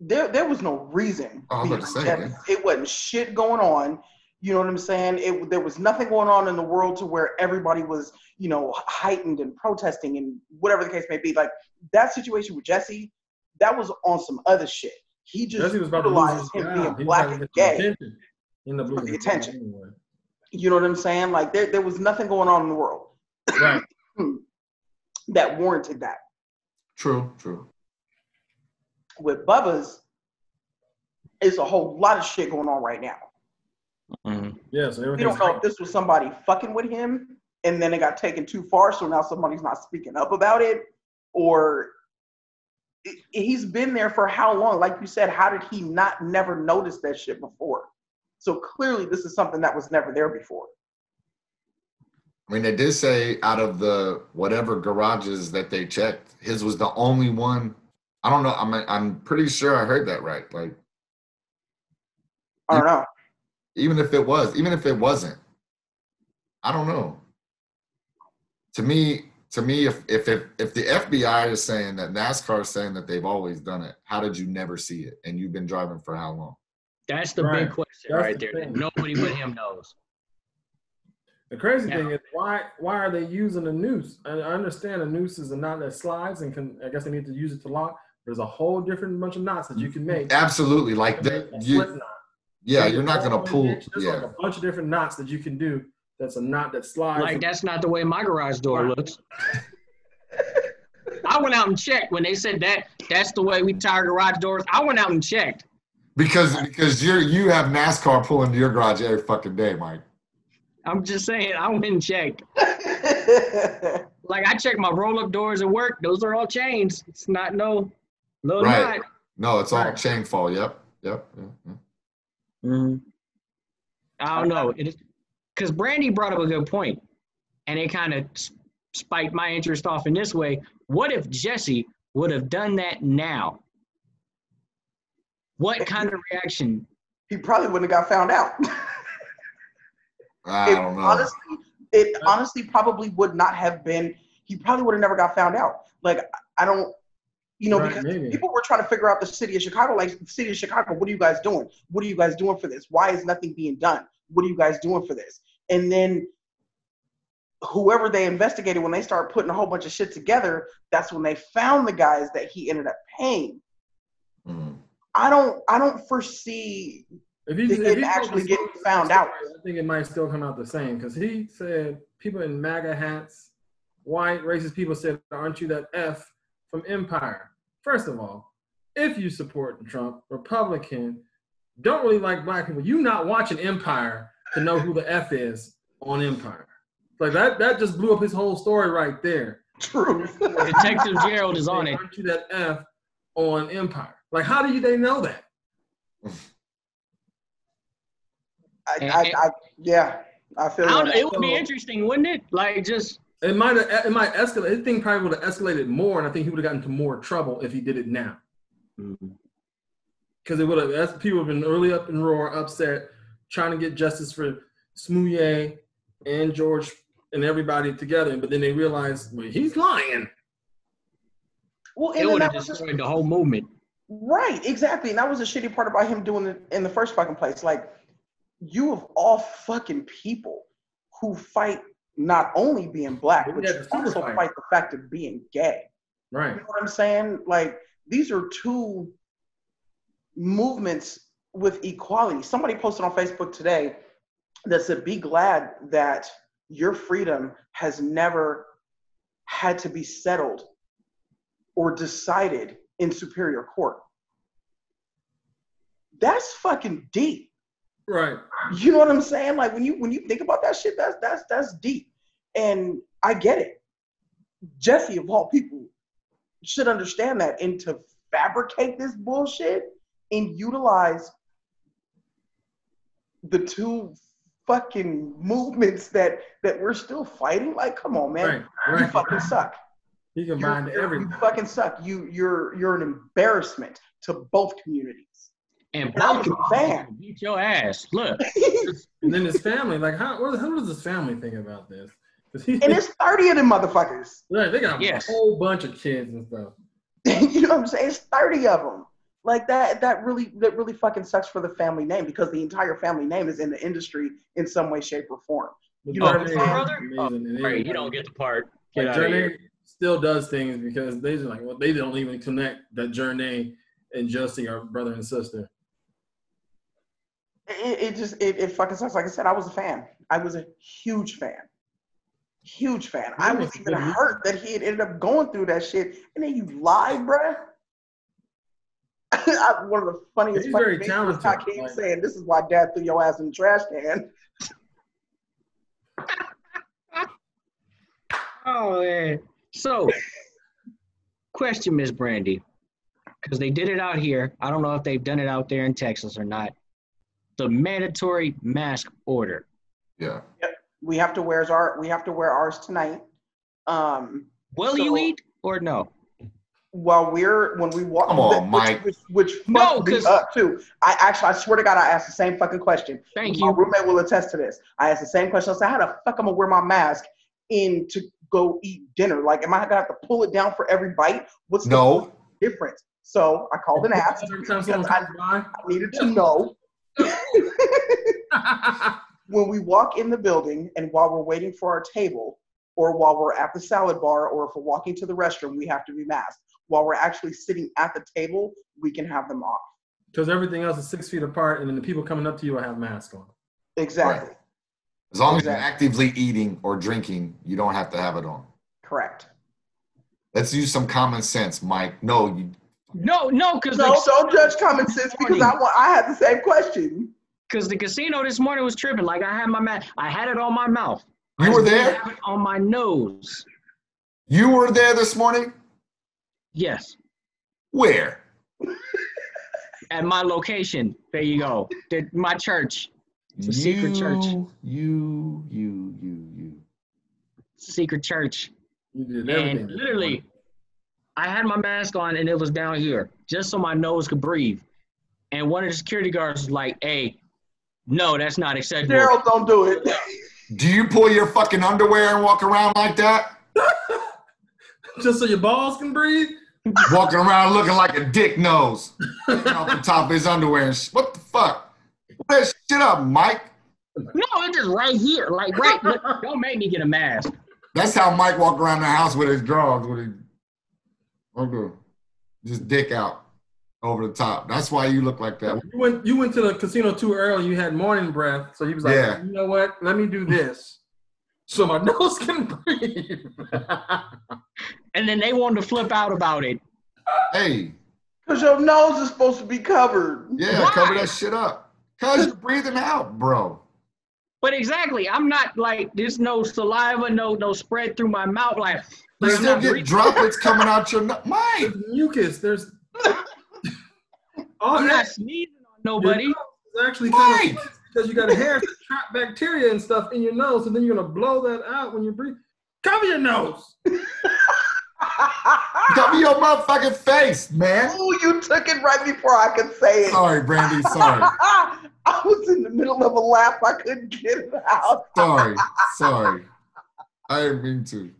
Speaker 4: there there was no reason.
Speaker 3: Oh, I was about to
Speaker 4: behind
Speaker 3: say,
Speaker 4: that. It wasn't shit going on. You know what I'm saying? It there was nothing going on in the world to where everybody was, you know, heightened and protesting and whatever the case may be. Like that situation with Jesse, that was on some other shit. He just
Speaker 1: Jesse was about to
Speaker 4: utilized
Speaker 1: his
Speaker 4: him
Speaker 1: job.
Speaker 4: being
Speaker 1: He
Speaker 4: black and
Speaker 1: to get the
Speaker 4: gay.
Speaker 1: attention. He ended up
Speaker 4: For the attention.
Speaker 1: anyway.
Speaker 4: You know what I'm saying? Like there there was nothing going on in the world
Speaker 1: right
Speaker 4: that warranted that.
Speaker 3: true, true.
Speaker 4: With Bubba's, it's a whole lot of shit going on right now.
Speaker 2: Mhm.
Speaker 1: yeah so
Speaker 4: We don't know if this was somebody fucking with him and then it got taken too far, so now somebody's not speaking up about it, or it- he's been there for how long? Like you said, how did he not never notice that shit before? So clearly, this is something that was never there before.
Speaker 3: I mean, they did say out of the whatever garages that they checked, his was the only one. I don't know. I'm I'm pretty sure I heard that right. Like
Speaker 4: I don't know.
Speaker 3: even if it was, even if it wasn't, I don't know. To me, to me, if if if, if the FBI is saying that NASCAR is saying that they've always done it, how did you never see it? And you've been driving for how long?
Speaker 2: That's the
Speaker 1: Right.
Speaker 2: big question
Speaker 1: That's
Speaker 2: right
Speaker 1: the
Speaker 2: there. Nobody but him knows.
Speaker 1: The crazy
Speaker 2: Yeah.
Speaker 1: thing is why why are they using a noose? I, I understand a noose is a knot that slides and can I guess they need to use it to lock. There's a whole different bunch of knots that you can make.
Speaker 3: Absolutely, like
Speaker 1: to make
Speaker 3: that. You,
Speaker 1: slip knot.
Speaker 3: yeah, you're not gonna pull.
Speaker 1: There's like a bunch of different knots that you can do. That's a knot that slides.
Speaker 2: Like that's not the way my garage door looks. I went out and checked when they said that that's the way we tie garage doors. I went out and checked.
Speaker 3: because because you're you have NASCAR pulling to your garage every fucking day, Mike.
Speaker 2: I'm just saying, I went and checked. Like I checked my roll up doors at work. Those are all chains. It's not no no
Speaker 3: Right.
Speaker 2: knot.
Speaker 3: No, it's all
Speaker 1: Right.
Speaker 3: chain fall. Yep, yep. yeah, yeah.
Speaker 2: Mm-hmm. I don't know. It because Brandy brought up a good point, and it kind of spiked my interest off in this way. What if Jesse would have done that now? What kind of reaction?
Speaker 4: he probably wouldn't have got found out.
Speaker 3: I
Speaker 4: it
Speaker 3: don't know.
Speaker 4: honestly, it honestly probably would not have been. He probably would have never got found out. Like I don't, you know,
Speaker 1: Right,
Speaker 4: because
Speaker 1: maybe.
Speaker 4: people were trying to figure out the city of Chicago. Like the city of Chicago, what are you guys doing? What are you guys doing for this? Why is nothing being done? What are you guys doing for this? And then whoever they investigated, when they started putting a whole bunch of shit together, that's when they found the guys that he ended up paying.
Speaker 3: Mm.
Speaker 4: I don't I don't foresee
Speaker 1: If he, if
Speaker 4: didn't actually
Speaker 1: told
Speaker 4: get found out.
Speaker 1: I think it might still come out the same because he said people in MAGA hats, white racist people said, "Aren't you that F from Empire?" First of all, if you support Trump, Republican, don't really like black people, you not watching Empire to know who the F is on Empire. Like that, that just blew up his whole story right there.
Speaker 4: true.
Speaker 2: Detective Gerald is on it.
Speaker 1: Aren't you that F on Empire? Like, how do you they know that?
Speaker 4: I, I, I yeah, I feel
Speaker 2: I don't know. It would be interesting, wouldn't it? Like just
Speaker 1: It might have, it might escalate. His thing probably would have escalated more, and I think he would have gotten into more trouble if he did it now. Mm-hmm. Because it would have, that's, people have been early up in roar, upset, trying to get justice for Smouye and George and everybody together. But then they realized, well, he's lying.
Speaker 4: Well, and
Speaker 2: it would
Speaker 4: that
Speaker 2: have
Speaker 4: was just
Speaker 2: destroyed the whole movement.
Speaker 4: Right, exactly. And that was the shitty part about him doing it in the first fucking place. Like, you of all fucking people who fight not only being black,
Speaker 1: But
Speaker 4: you also
Speaker 1: fight.
Speaker 4: fight the fact of being gay.
Speaker 1: Right.
Speaker 4: You know what I'm saying? Like, these are two movements with equality. Somebody posted on Facebook today that said, Be glad that your freedom has never had to be settled or decided in superior court. That's fucking deep.
Speaker 1: Right.
Speaker 4: You know what I'm saying? Like when you when you think about that shit, that's that's that's deep. And I get it. Jussie of all people should understand that and to fabricate this bullshit and utilize the two fucking movements that that we're still fighting. Like, come on, man.
Speaker 1: Right.
Speaker 4: You fucking suck.
Speaker 1: He
Speaker 4: You're-
Speaker 1: combined
Speaker 4: you're-
Speaker 1: everything.
Speaker 4: You fucking suck. You you're you're an embarrassment to both communities.
Speaker 2: And
Speaker 4: And I was
Speaker 2: both
Speaker 4: a fan.
Speaker 2: beat your ass. Look,
Speaker 1: And then his family, like, how, what, how does his family think about this?
Speaker 4: and it's 30 of them motherfuckers.
Speaker 1: right, they got
Speaker 2: Yes.
Speaker 1: a whole bunch of kids and stuff.
Speaker 4: you know what I'm saying? It's 30 of them. Like that that really that really fucking sucks for the family name because the entire family name is in the industry in some way, shape, or form. You know
Speaker 1: Jurnee
Speaker 4: what
Speaker 1: is
Speaker 4: I'm saying?
Speaker 2: brother?
Speaker 1: Oh,
Speaker 2: right, you don't get the part. Get
Speaker 1: Like
Speaker 2: out Jurnee
Speaker 1: still does things because they just like well they don't even connect that Jurnee and Jussie are brother and sister.
Speaker 4: It, it just it, it fucking sucks. Like I said, I was a fan. I was a huge fan. Huge fan. I was even hurt that he had ended up going through that shit. And then you lied, bruh. I- One of the funniest
Speaker 1: He's very
Speaker 4: things
Speaker 1: talented,
Speaker 4: was Hakeem
Speaker 1: like-
Speaker 4: saying, "This is why Dad threw your ass in the trash can."
Speaker 2: Oh man. So, question, Miss Brandy, because they did it out here. I don't know if they've done it out there in Texas or not. The mandatory mask order.
Speaker 3: Yeah. Yep.
Speaker 4: We have to wear our we have to wear ours tonight. Um,
Speaker 2: Will
Speaker 4: So-
Speaker 2: you eat or no?
Speaker 4: while we're when we walk,
Speaker 3: Come on,
Speaker 4: which,
Speaker 3: Mike.
Speaker 4: which, which
Speaker 2: No,
Speaker 4: fucked me
Speaker 2: 'cause-
Speaker 4: up too. I actually, I swear to God, I asked the same fucking question.
Speaker 2: Thank
Speaker 4: My
Speaker 2: you.
Speaker 4: roommate will attest to this. I asked the same question. I said, "How the fuck am I gonna wear my mask in to go eat dinner? Like, am I gonna have to pull it down for every bite? What's the
Speaker 3: No.
Speaker 4: difference?" So I called and asked because I, I needed to know when we walk in the building and while we're waiting for our table, or while we're at the salad bar, or if we're walking to the restroom, we have to be masked. While we're actually sitting at the table, we can have them off.
Speaker 1: because everything else is six feet apart, and then the people coming up to you will have masks on.
Speaker 4: Exactly.
Speaker 3: Right. As long as you're actively eating or drinking, you don't have to have it on.
Speaker 4: Correct.
Speaker 3: Let's use some common sense, Mike. No, you
Speaker 2: No, no, because
Speaker 4: No, don't judge common sense because I want. I had the same question.
Speaker 2: because the casino this morning was tripping. Like I had my mask, I had it on my mouth. I
Speaker 3: you were there.
Speaker 2: on my nose.
Speaker 3: You were there this morning.
Speaker 2: Yes,
Speaker 3: Where?
Speaker 2: at my location. There you go. The- my church, It's a secret church.
Speaker 3: You, You, you, you, you.
Speaker 2: secret church.
Speaker 1: You did everything.
Speaker 2: And literally, I had my mask on and it was down here just so my nose could breathe. And one of the security guards was like, hey, no, that's not acceptable.
Speaker 4: Daryl, don't do it.
Speaker 3: Do you pull your fucking underwear and walk around like that?
Speaker 1: just so your balls can breathe.
Speaker 3: Walking around looking like a dick nose off the top of his underwear. And sh- what the fuck? Put that shit up, Mike.
Speaker 2: No, it's just right here. Like right. look, don't make me get a mask.
Speaker 3: That's how Mike walked around the house with his drawers with his okay. Just dick out over the top. That's why you look like that.
Speaker 1: You went you went to the casino too early. You had morning breath, so he was like,
Speaker 3: Yeah.
Speaker 1: "You know what? Let me do this, so my nose can breathe."
Speaker 2: And then they wanted to flip out about it.
Speaker 3: Hey,
Speaker 4: Because your nose is supposed to be covered.
Speaker 3: yeah,
Speaker 2: Why?
Speaker 3: cover that shit up. Cause you're breathing out, bro.
Speaker 2: But exactly, I'm not like there's no saliva, no no spread through my mouth. Like
Speaker 3: You
Speaker 2: like,
Speaker 3: still get
Speaker 2: breathing.
Speaker 3: droplets coming out your nose. Mike,
Speaker 1: There's mucus. There's all
Speaker 2: I'm not sneezing on nobody.
Speaker 1: is actually kind of because you got hairs that trap bacteria and stuff in your nose, and then you're gonna blow that out when you breathe. Cover your nose.
Speaker 3: cover your motherfucking face, man.
Speaker 4: Ooh, you took it right before I could say it.
Speaker 3: Sorry, Brandy. Sorry.
Speaker 4: I was in the middle of a laugh. I couldn't get it out.
Speaker 3: Sorry. Sorry. I didn't mean to.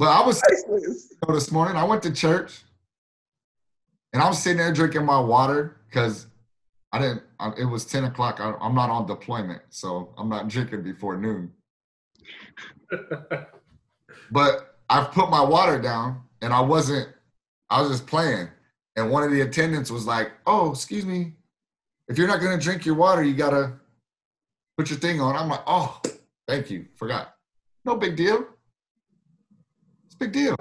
Speaker 3: But I was
Speaker 4: Priceless.
Speaker 3: this morning. I went to church, and I was sitting there drinking my water because I didn't. I, it was ten o'clock. I, I'm not on deployment, so I'm not drinking before noon. But I put my water down, and I wasn't. I was just playing, and one of the attendants was like, "Oh, excuse me, if you're not gonna drink your water, you gotta put your thing on." I'm like, "Oh, thank you, forgot. No big deal. It's a big deal."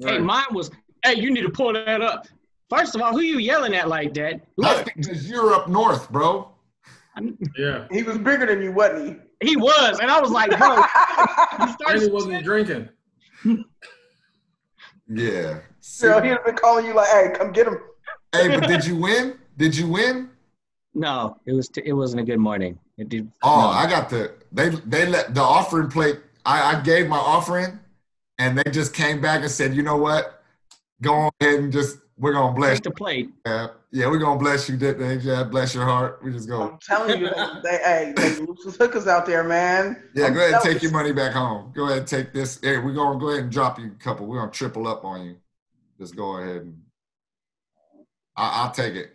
Speaker 2: Hey,
Speaker 1: Right.
Speaker 2: mine was. Hey, you need to pull that up. First of all, who you yelling at like that? Look,
Speaker 3: because you're up north, bro.
Speaker 1: Yeah,
Speaker 4: He was bigger than you, wasn't
Speaker 2: he He was, and I was like, bro,
Speaker 4: he?
Speaker 2: start
Speaker 1: he wasn't drinking.
Speaker 3: Yeah.
Speaker 4: so he'd have been calling you like, "Hey, come get him."
Speaker 3: hey, but did you win? Did you win?
Speaker 2: No, it was. T- it wasn't a good morning. It did.
Speaker 3: Oh,
Speaker 2: no.
Speaker 3: I got the they they let the offering plate. I, I gave my offering, and they just came back and said, you know what? Go ahead and just we're gonna bless
Speaker 2: take the plate.
Speaker 3: you. Yeah, yeah we're gonna bless you. Did they? Yeah, bless your heart. We just go.
Speaker 4: I'm telling you, they, they hey, they loose hookers out there, man.
Speaker 3: Yeah,
Speaker 4: I'm
Speaker 3: go ahead and take your money back home. Go ahead and take this. Hey, we're gonna go ahead and drop you a couple. We're gonna triple up on you. Just go ahead and I, I'll take it.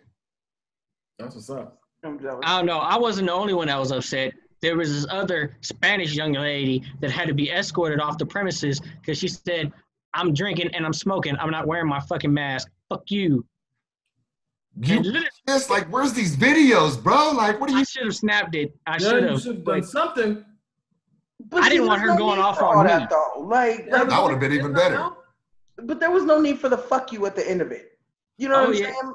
Speaker 1: That's what's up.
Speaker 4: I'm jealous.
Speaker 2: I don't know. I wasn't the only one that was upset. There was this other Spanish young lady that had to be escorted off the premises because she said, "I'm drinking and I'm smoking. I'm not wearing my fucking mask. Fuck you."
Speaker 3: You
Speaker 2: And
Speaker 3: just like, where's these videos, bro? Like, what are
Speaker 2: I
Speaker 3: you?
Speaker 2: should have snapped it. I
Speaker 1: Yeah,
Speaker 2: should have.
Speaker 1: should have done something.
Speaker 4: But
Speaker 2: I didn't want her
Speaker 4: no
Speaker 2: going off on
Speaker 4: all
Speaker 2: me.
Speaker 4: that though. Like, like,
Speaker 3: That would have been even better.
Speaker 4: but there was no need for the fuck you at the end of it. You know
Speaker 2: Oh,
Speaker 4: what I'm
Speaker 2: yeah.
Speaker 4: saying?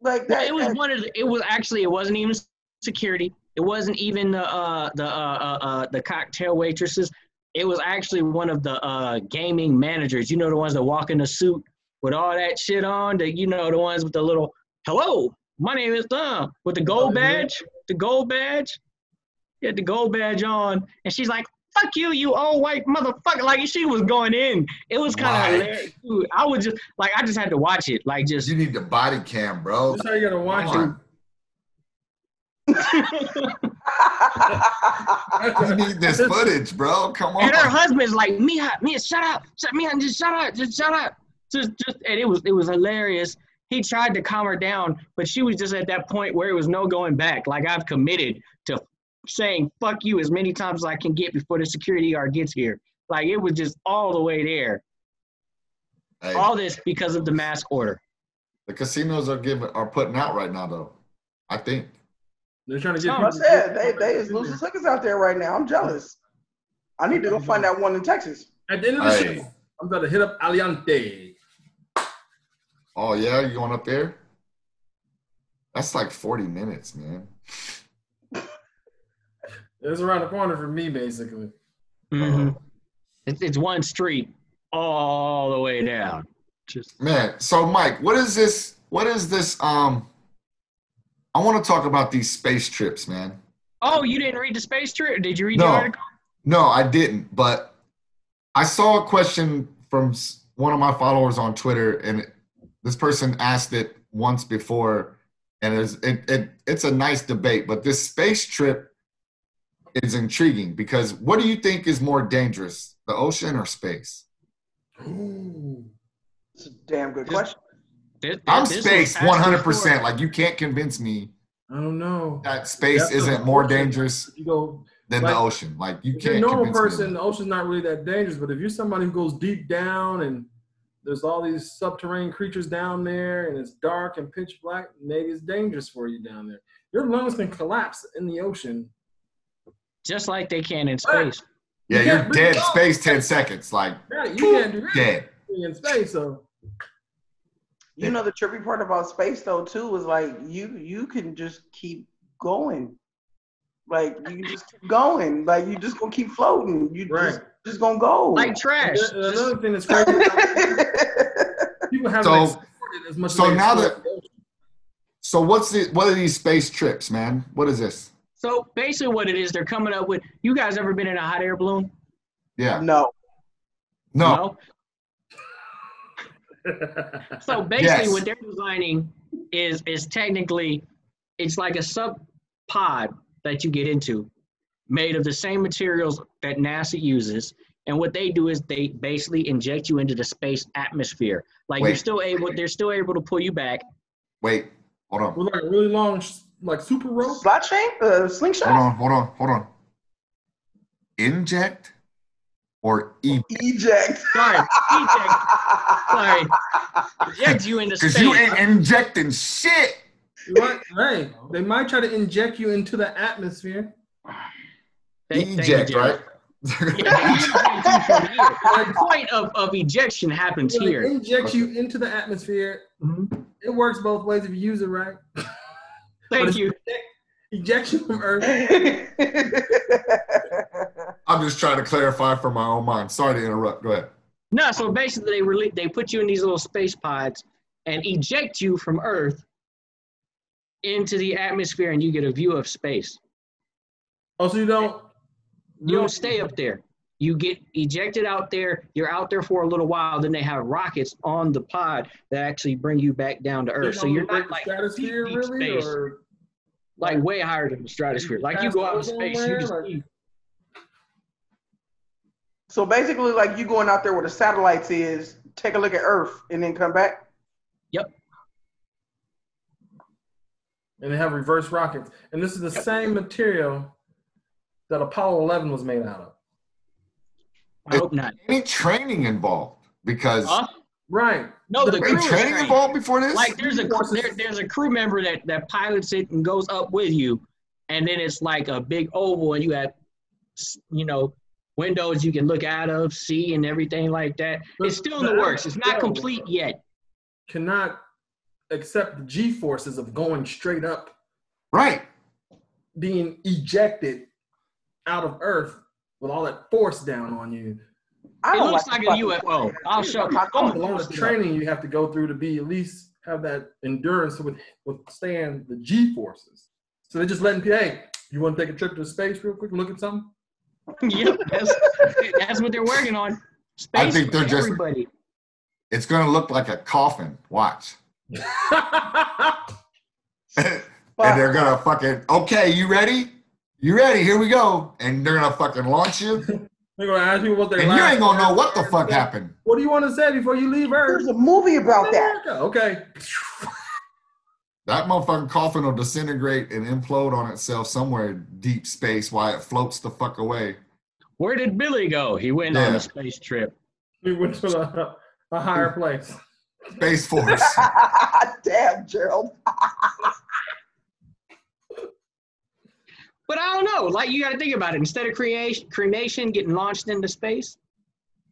Speaker 4: Like
Speaker 2: Well, it was
Speaker 4: that-
Speaker 2: one of the, it was actually it wasn't even security. It wasn't even the uh, the uh, uh, uh, the cocktail waitresses. It was actually one of the uh, gaming managers. You know the ones that walk in the suit with all that shit on. The you know the ones with the little hello, my name is Tom with the gold
Speaker 1: Oh,
Speaker 2: badge. The gold badge. He had the gold badge on, and she's like, "Fuck you, you old white motherfucker!" Like she was going in. It was kind of
Speaker 3: Right.
Speaker 2: hilarious. Dude, I was just like, I just had to watch it. Like just
Speaker 3: You need the body cam, bro.
Speaker 1: That's how you gotta watch
Speaker 3: Come
Speaker 1: it.
Speaker 3: on. You need this footage, bro. Come on.
Speaker 2: And her husband's like, Mia, Mia, shut up, shut Mia, just shut up, just shut up. Just, just, and it was, it was hilarious. He tried to calm her down, but she was just at that point where it was no going back. Like I've committed to saying "fuck you" as many times as I can get before the security guard gets here. Like it was just all the way there.
Speaker 3: Hey,
Speaker 2: All this because of the mask order.
Speaker 3: the casinos are giving are putting out right now, though. I think.
Speaker 1: They're trying to get.
Speaker 2: I
Speaker 4: I
Speaker 1: people-
Speaker 4: said they they is losing hookers out there right now. I'm jealous. I need to go find that one in Texas.
Speaker 1: At the end of the
Speaker 3: Hey.
Speaker 1: show, I'm gonna hit up Aliante.
Speaker 3: Oh yeah, you going up there? That's like forty minutes, man.
Speaker 1: It's around the corner for me, basically.
Speaker 2: Mm-hmm. It's, it's one street all the way down. Just
Speaker 3: Man, so Mike, what is this? What is this? Um, I want to talk about these space trips, man.
Speaker 2: oh, you didn't read the space trip? Did you read
Speaker 3: No.
Speaker 2: the article?
Speaker 3: No, I didn't. But I saw a question from one of my followers on Twitter, and this person asked it once before, and it's it, it it's a nice debate. But this space trip is intriguing because what do you think is more dangerous, the ocean or space?
Speaker 1: Ooh.
Speaker 4: It's a damn good
Speaker 2: Just-
Speaker 4: question.
Speaker 2: This-
Speaker 3: I'm space 100. percent Like you can't convince me
Speaker 1: I don't know.
Speaker 3: that space
Speaker 1: That's
Speaker 3: isn't more
Speaker 1: ocean.
Speaker 3: dangerous
Speaker 1: You go
Speaker 3: than
Speaker 1: Like,
Speaker 3: the ocean. Like you
Speaker 1: if you're a
Speaker 3: can't.
Speaker 1: normal
Speaker 3: convince me
Speaker 1: person, the ocean's not really that dangerous. But if you're somebody who goes deep down and there's all these subterranean creatures down there and it's dark and pitch black, maybe it's dangerous for you down there. Your lungs can collapse in the ocean.
Speaker 2: Just like they can in space.
Speaker 3: Yeah,
Speaker 1: You
Speaker 3: you're dead space ten seconds. Like
Speaker 1: Right? You can't do that
Speaker 3: dead.
Speaker 1: in space. So
Speaker 4: You know the trippy part about space though too is like you you can just keep going. Like you can just keep going. Like you just gonna keep floating. You
Speaker 1: Right.
Speaker 4: just just gonna go.
Speaker 2: Like trash.
Speaker 1: And another thing that's crazy, people haven't
Speaker 3: So-
Speaker 1: explored as much.
Speaker 3: so
Speaker 1: as
Speaker 3: now that- So what's the what are these space trips, man? What is this?
Speaker 2: So basically, what it is, they're coming up with. You guys ever been in a hot air balloon?
Speaker 3: Yeah.
Speaker 4: no.
Speaker 3: No.
Speaker 2: So basically,
Speaker 3: Yes.
Speaker 2: what they're designing is is technically, it's like a sub pod that you get into, made of the same materials that NASA uses. And what they do is they basically inject you into the space atmosphere. Like you're still able, they're still able to pull you back.
Speaker 3: Wait. Hold on.
Speaker 1: With like a really long, like super rope.
Speaker 4: Slot chain? Uh, slingshot?
Speaker 3: Hold on. Hold on. Hold on. Inject or e
Speaker 4: Eject.
Speaker 2: Sorry, eject, sorry, inject you into space.
Speaker 3: Because you ain't injecting shit.
Speaker 1: Right? Hey, they might try to inject you into the atmosphere.
Speaker 2: Thank- thank
Speaker 3: Eject,
Speaker 2: Jerry.
Speaker 3: right?
Speaker 2: Yeah, eject you from here. The point of, of ejection happens
Speaker 1: When
Speaker 2: here.
Speaker 1: inject you into the atmosphere.
Speaker 2: Mhm.
Speaker 1: It works both ways if you use it right.
Speaker 2: Thank you.
Speaker 1: Ejection from Earth.
Speaker 3: I'm just trying to clarify for my own mind. Sorry to interrupt. Go ahead.
Speaker 2: No, so basically they rele they put you in these little space pods and eject you from Earth into the atmosphere, and you get a view of space.
Speaker 1: Oh, so you don't.
Speaker 2: You don't stay up there. You get ejected out there. You're out there for a little while. Then they have rockets on the pod that actually bring you back down to Earth. So you're not like
Speaker 1: stratosphere,
Speaker 2: deep, deep
Speaker 1: really,
Speaker 2: space.
Speaker 1: or
Speaker 2: like way higher than the stratosphere. Like you go out in space, you just
Speaker 1: Like-
Speaker 4: so basically, like you going out there where the satellites is, take a look at Earth, and then come back. Yep.
Speaker 1: And they have reverse rockets, and this is the same material that Apollo 11 was made out of.
Speaker 2: I hope not.
Speaker 3: Any training involved? Because
Speaker 2: Huh?
Speaker 1: Right.
Speaker 2: No, the
Speaker 3: any
Speaker 2: crew
Speaker 3: training
Speaker 2: trained.
Speaker 3: involved before this?
Speaker 2: like there's a there, there's a crew member that that pilots it and goes up with you and then it's like a big oval and you have you know windows you can look out of see and everything like that it's still in the works it's not complete yet
Speaker 1: Cannot accept the G forces of going straight up,
Speaker 3: right.
Speaker 1: being ejected out of Earth with all that force down on you.
Speaker 4: I
Speaker 2: it
Speaker 4: don't
Speaker 2: looks
Speaker 4: like
Speaker 2: like a
Speaker 4: fucking-
Speaker 2: ufo i'll show
Speaker 4: I'm not
Speaker 2: I'm gonna
Speaker 1: lot
Speaker 2: post
Speaker 1: of
Speaker 2: it up.
Speaker 1: training you have to go through to be at least have that endurance to with- withstand the G forces. So they're just letting people, hey, you want to take a trip to space real quick and look at something?
Speaker 2: yep that's, that's what they're working on space
Speaker 3: I think they're just-
Speaker 2: everybody
Speaker 3: It's gonna look like a coffin. Watch. and they're gonna fucking okay, you ready? You ready? Here we go. And they're gonna fucking launch you.
Speaker 1: They're gonna ask you what they're
Speaker 3: And you ain't gonna know what the fuck happened.
Speaker 1: What do you want to say before you leave Earth?
Speaker 4: There's a movie about that.
Speaker 1: Okay.
Speaker 3: That motherfucking coffin will disintegrate and implode on itself somewhere in deep space while it floats the fuck away.
Speaker 2: where did billy go he went on a space trip
Speaker 1: He went to a, a higher place.
Speaker 3: Space Force.
Speaker 4: Damn, Gerald.
Speaker 2: But I don't know. Like you got to think about it. Instead of creation, cremation getting launched into space,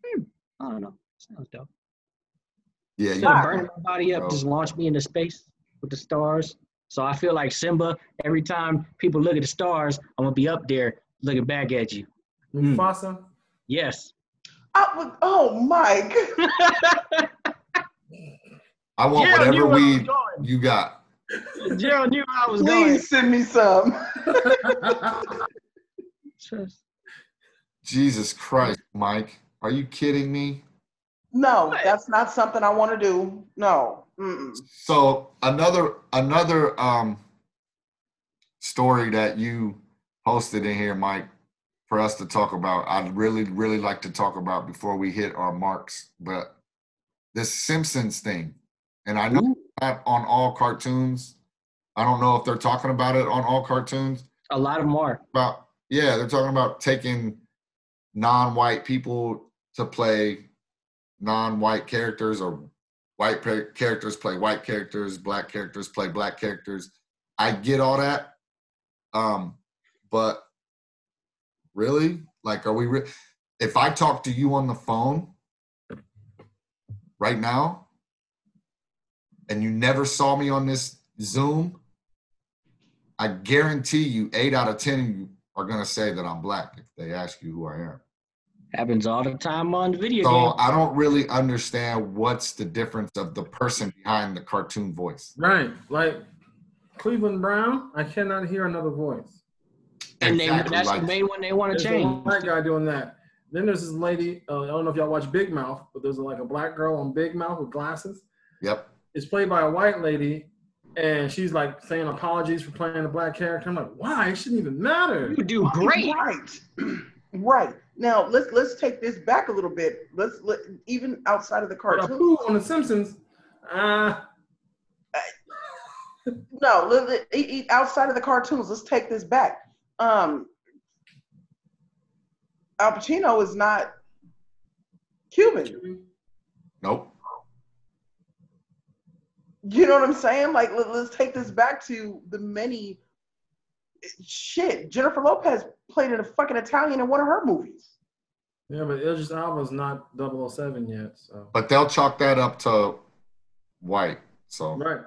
Speaker 2: hmm, I don't know. Sounds dope.
Speaker 3: Yeah,
Speaker 2: Instead of
Speaker 3: you,
Speaker 2: burning my body up,
Speaker 3: Bro.
Speaker 2: just launch me into space with the stars. So I feel like Simba. Every time people look at the stars, I'm gonna be up there looking back at you.
Speaker 1: Mufasa. Hmm.
Speaker 2: Yes.
Speaker 4: I would, oh, Mike.
Speaker 3: I want
Speaker 2: Gerald
Speaker 3: whatever
Speaker 2: where
Speaker 3: weed you got.
Speaker 2: going. Gerald knew I was going.
Speaker 4: Please send me some.
Speaker 3: Jesus Christ, Mike. Are you kidding me?
Speaker 4: No,
Speaker 2: What?
Speaker 4: that's not something I want to do. No. Mm-mm.
Speaker 3: So another another um story that you posted in here, Mike, for us to talk about. I'd really, really like to talk about before we hit our marks. But this Simpsons thing, and I know
Speaker 2: Ooh.
Speaker 3: not on all cartoons, I don't know if they're talking about it on all cartoons.
Speaker 2: A lot of are.
Speaker 3: About yeah, they're talking about taking non-white people to play non-white characters or white characters play white characters, black characters play black characters. I get all that. Um, but really, like, are we? Re- if I talk to you on the phone right now, and you never saw me on this Zoom, I guarantee you, eight out of ten of you are gonna say that I'm black if they ask you who I am.
Speaker 2: Happens all the time on video
Speaker 3: So
Speaker 2: game.
Speaker 3: I don't really understand what's the difference of the person behind the cartoon voice.
Speaker 1: Right. Like Cleveland Brown, I cannot hear another voice.
Speaker 2: And they,
Speaker 3: Exactly,
Speaker 2: that's
Speaker 3: like-
Speaker 2: the main one they want to
Speaker 1: There's a
Speaker 2: change.
Speaker 1: black guy doing that. Then there's this lady. Uh, I don't know if y'all watch Big Mouth, but there's like a black girl on Big Mouth with glasses.
Speaker 3: Yep.
Speaker 1: It's played by a white lady, and she's like saying apologies for playing a black character. I'm like, why? It shouldn't even matter.
Speaker 2: You do great.
Speaker 4: Right. right. Now let's let's take this back a little bit. Let's let even outside of the
Speaker 1: But
Speaker 4: cartoon.
Speaker 1: Apu on The Simpsons, uh,
Speaker 4: No, let- let- outside of the cartoons, let's take this back. Um, Al Pacino is not Cuban.
Speaker 3: Nope.
Speaker 4: You know what I'm saying? Like, let, us take this back to the many shit. Jennifer Lopez played in a fucking Italian in one of her movies.
Speaker 1: yeah, but Idris Elba's not 007 yet, so
Speaker 3: But they'll chalk that up to white. So
Speaker 1: right.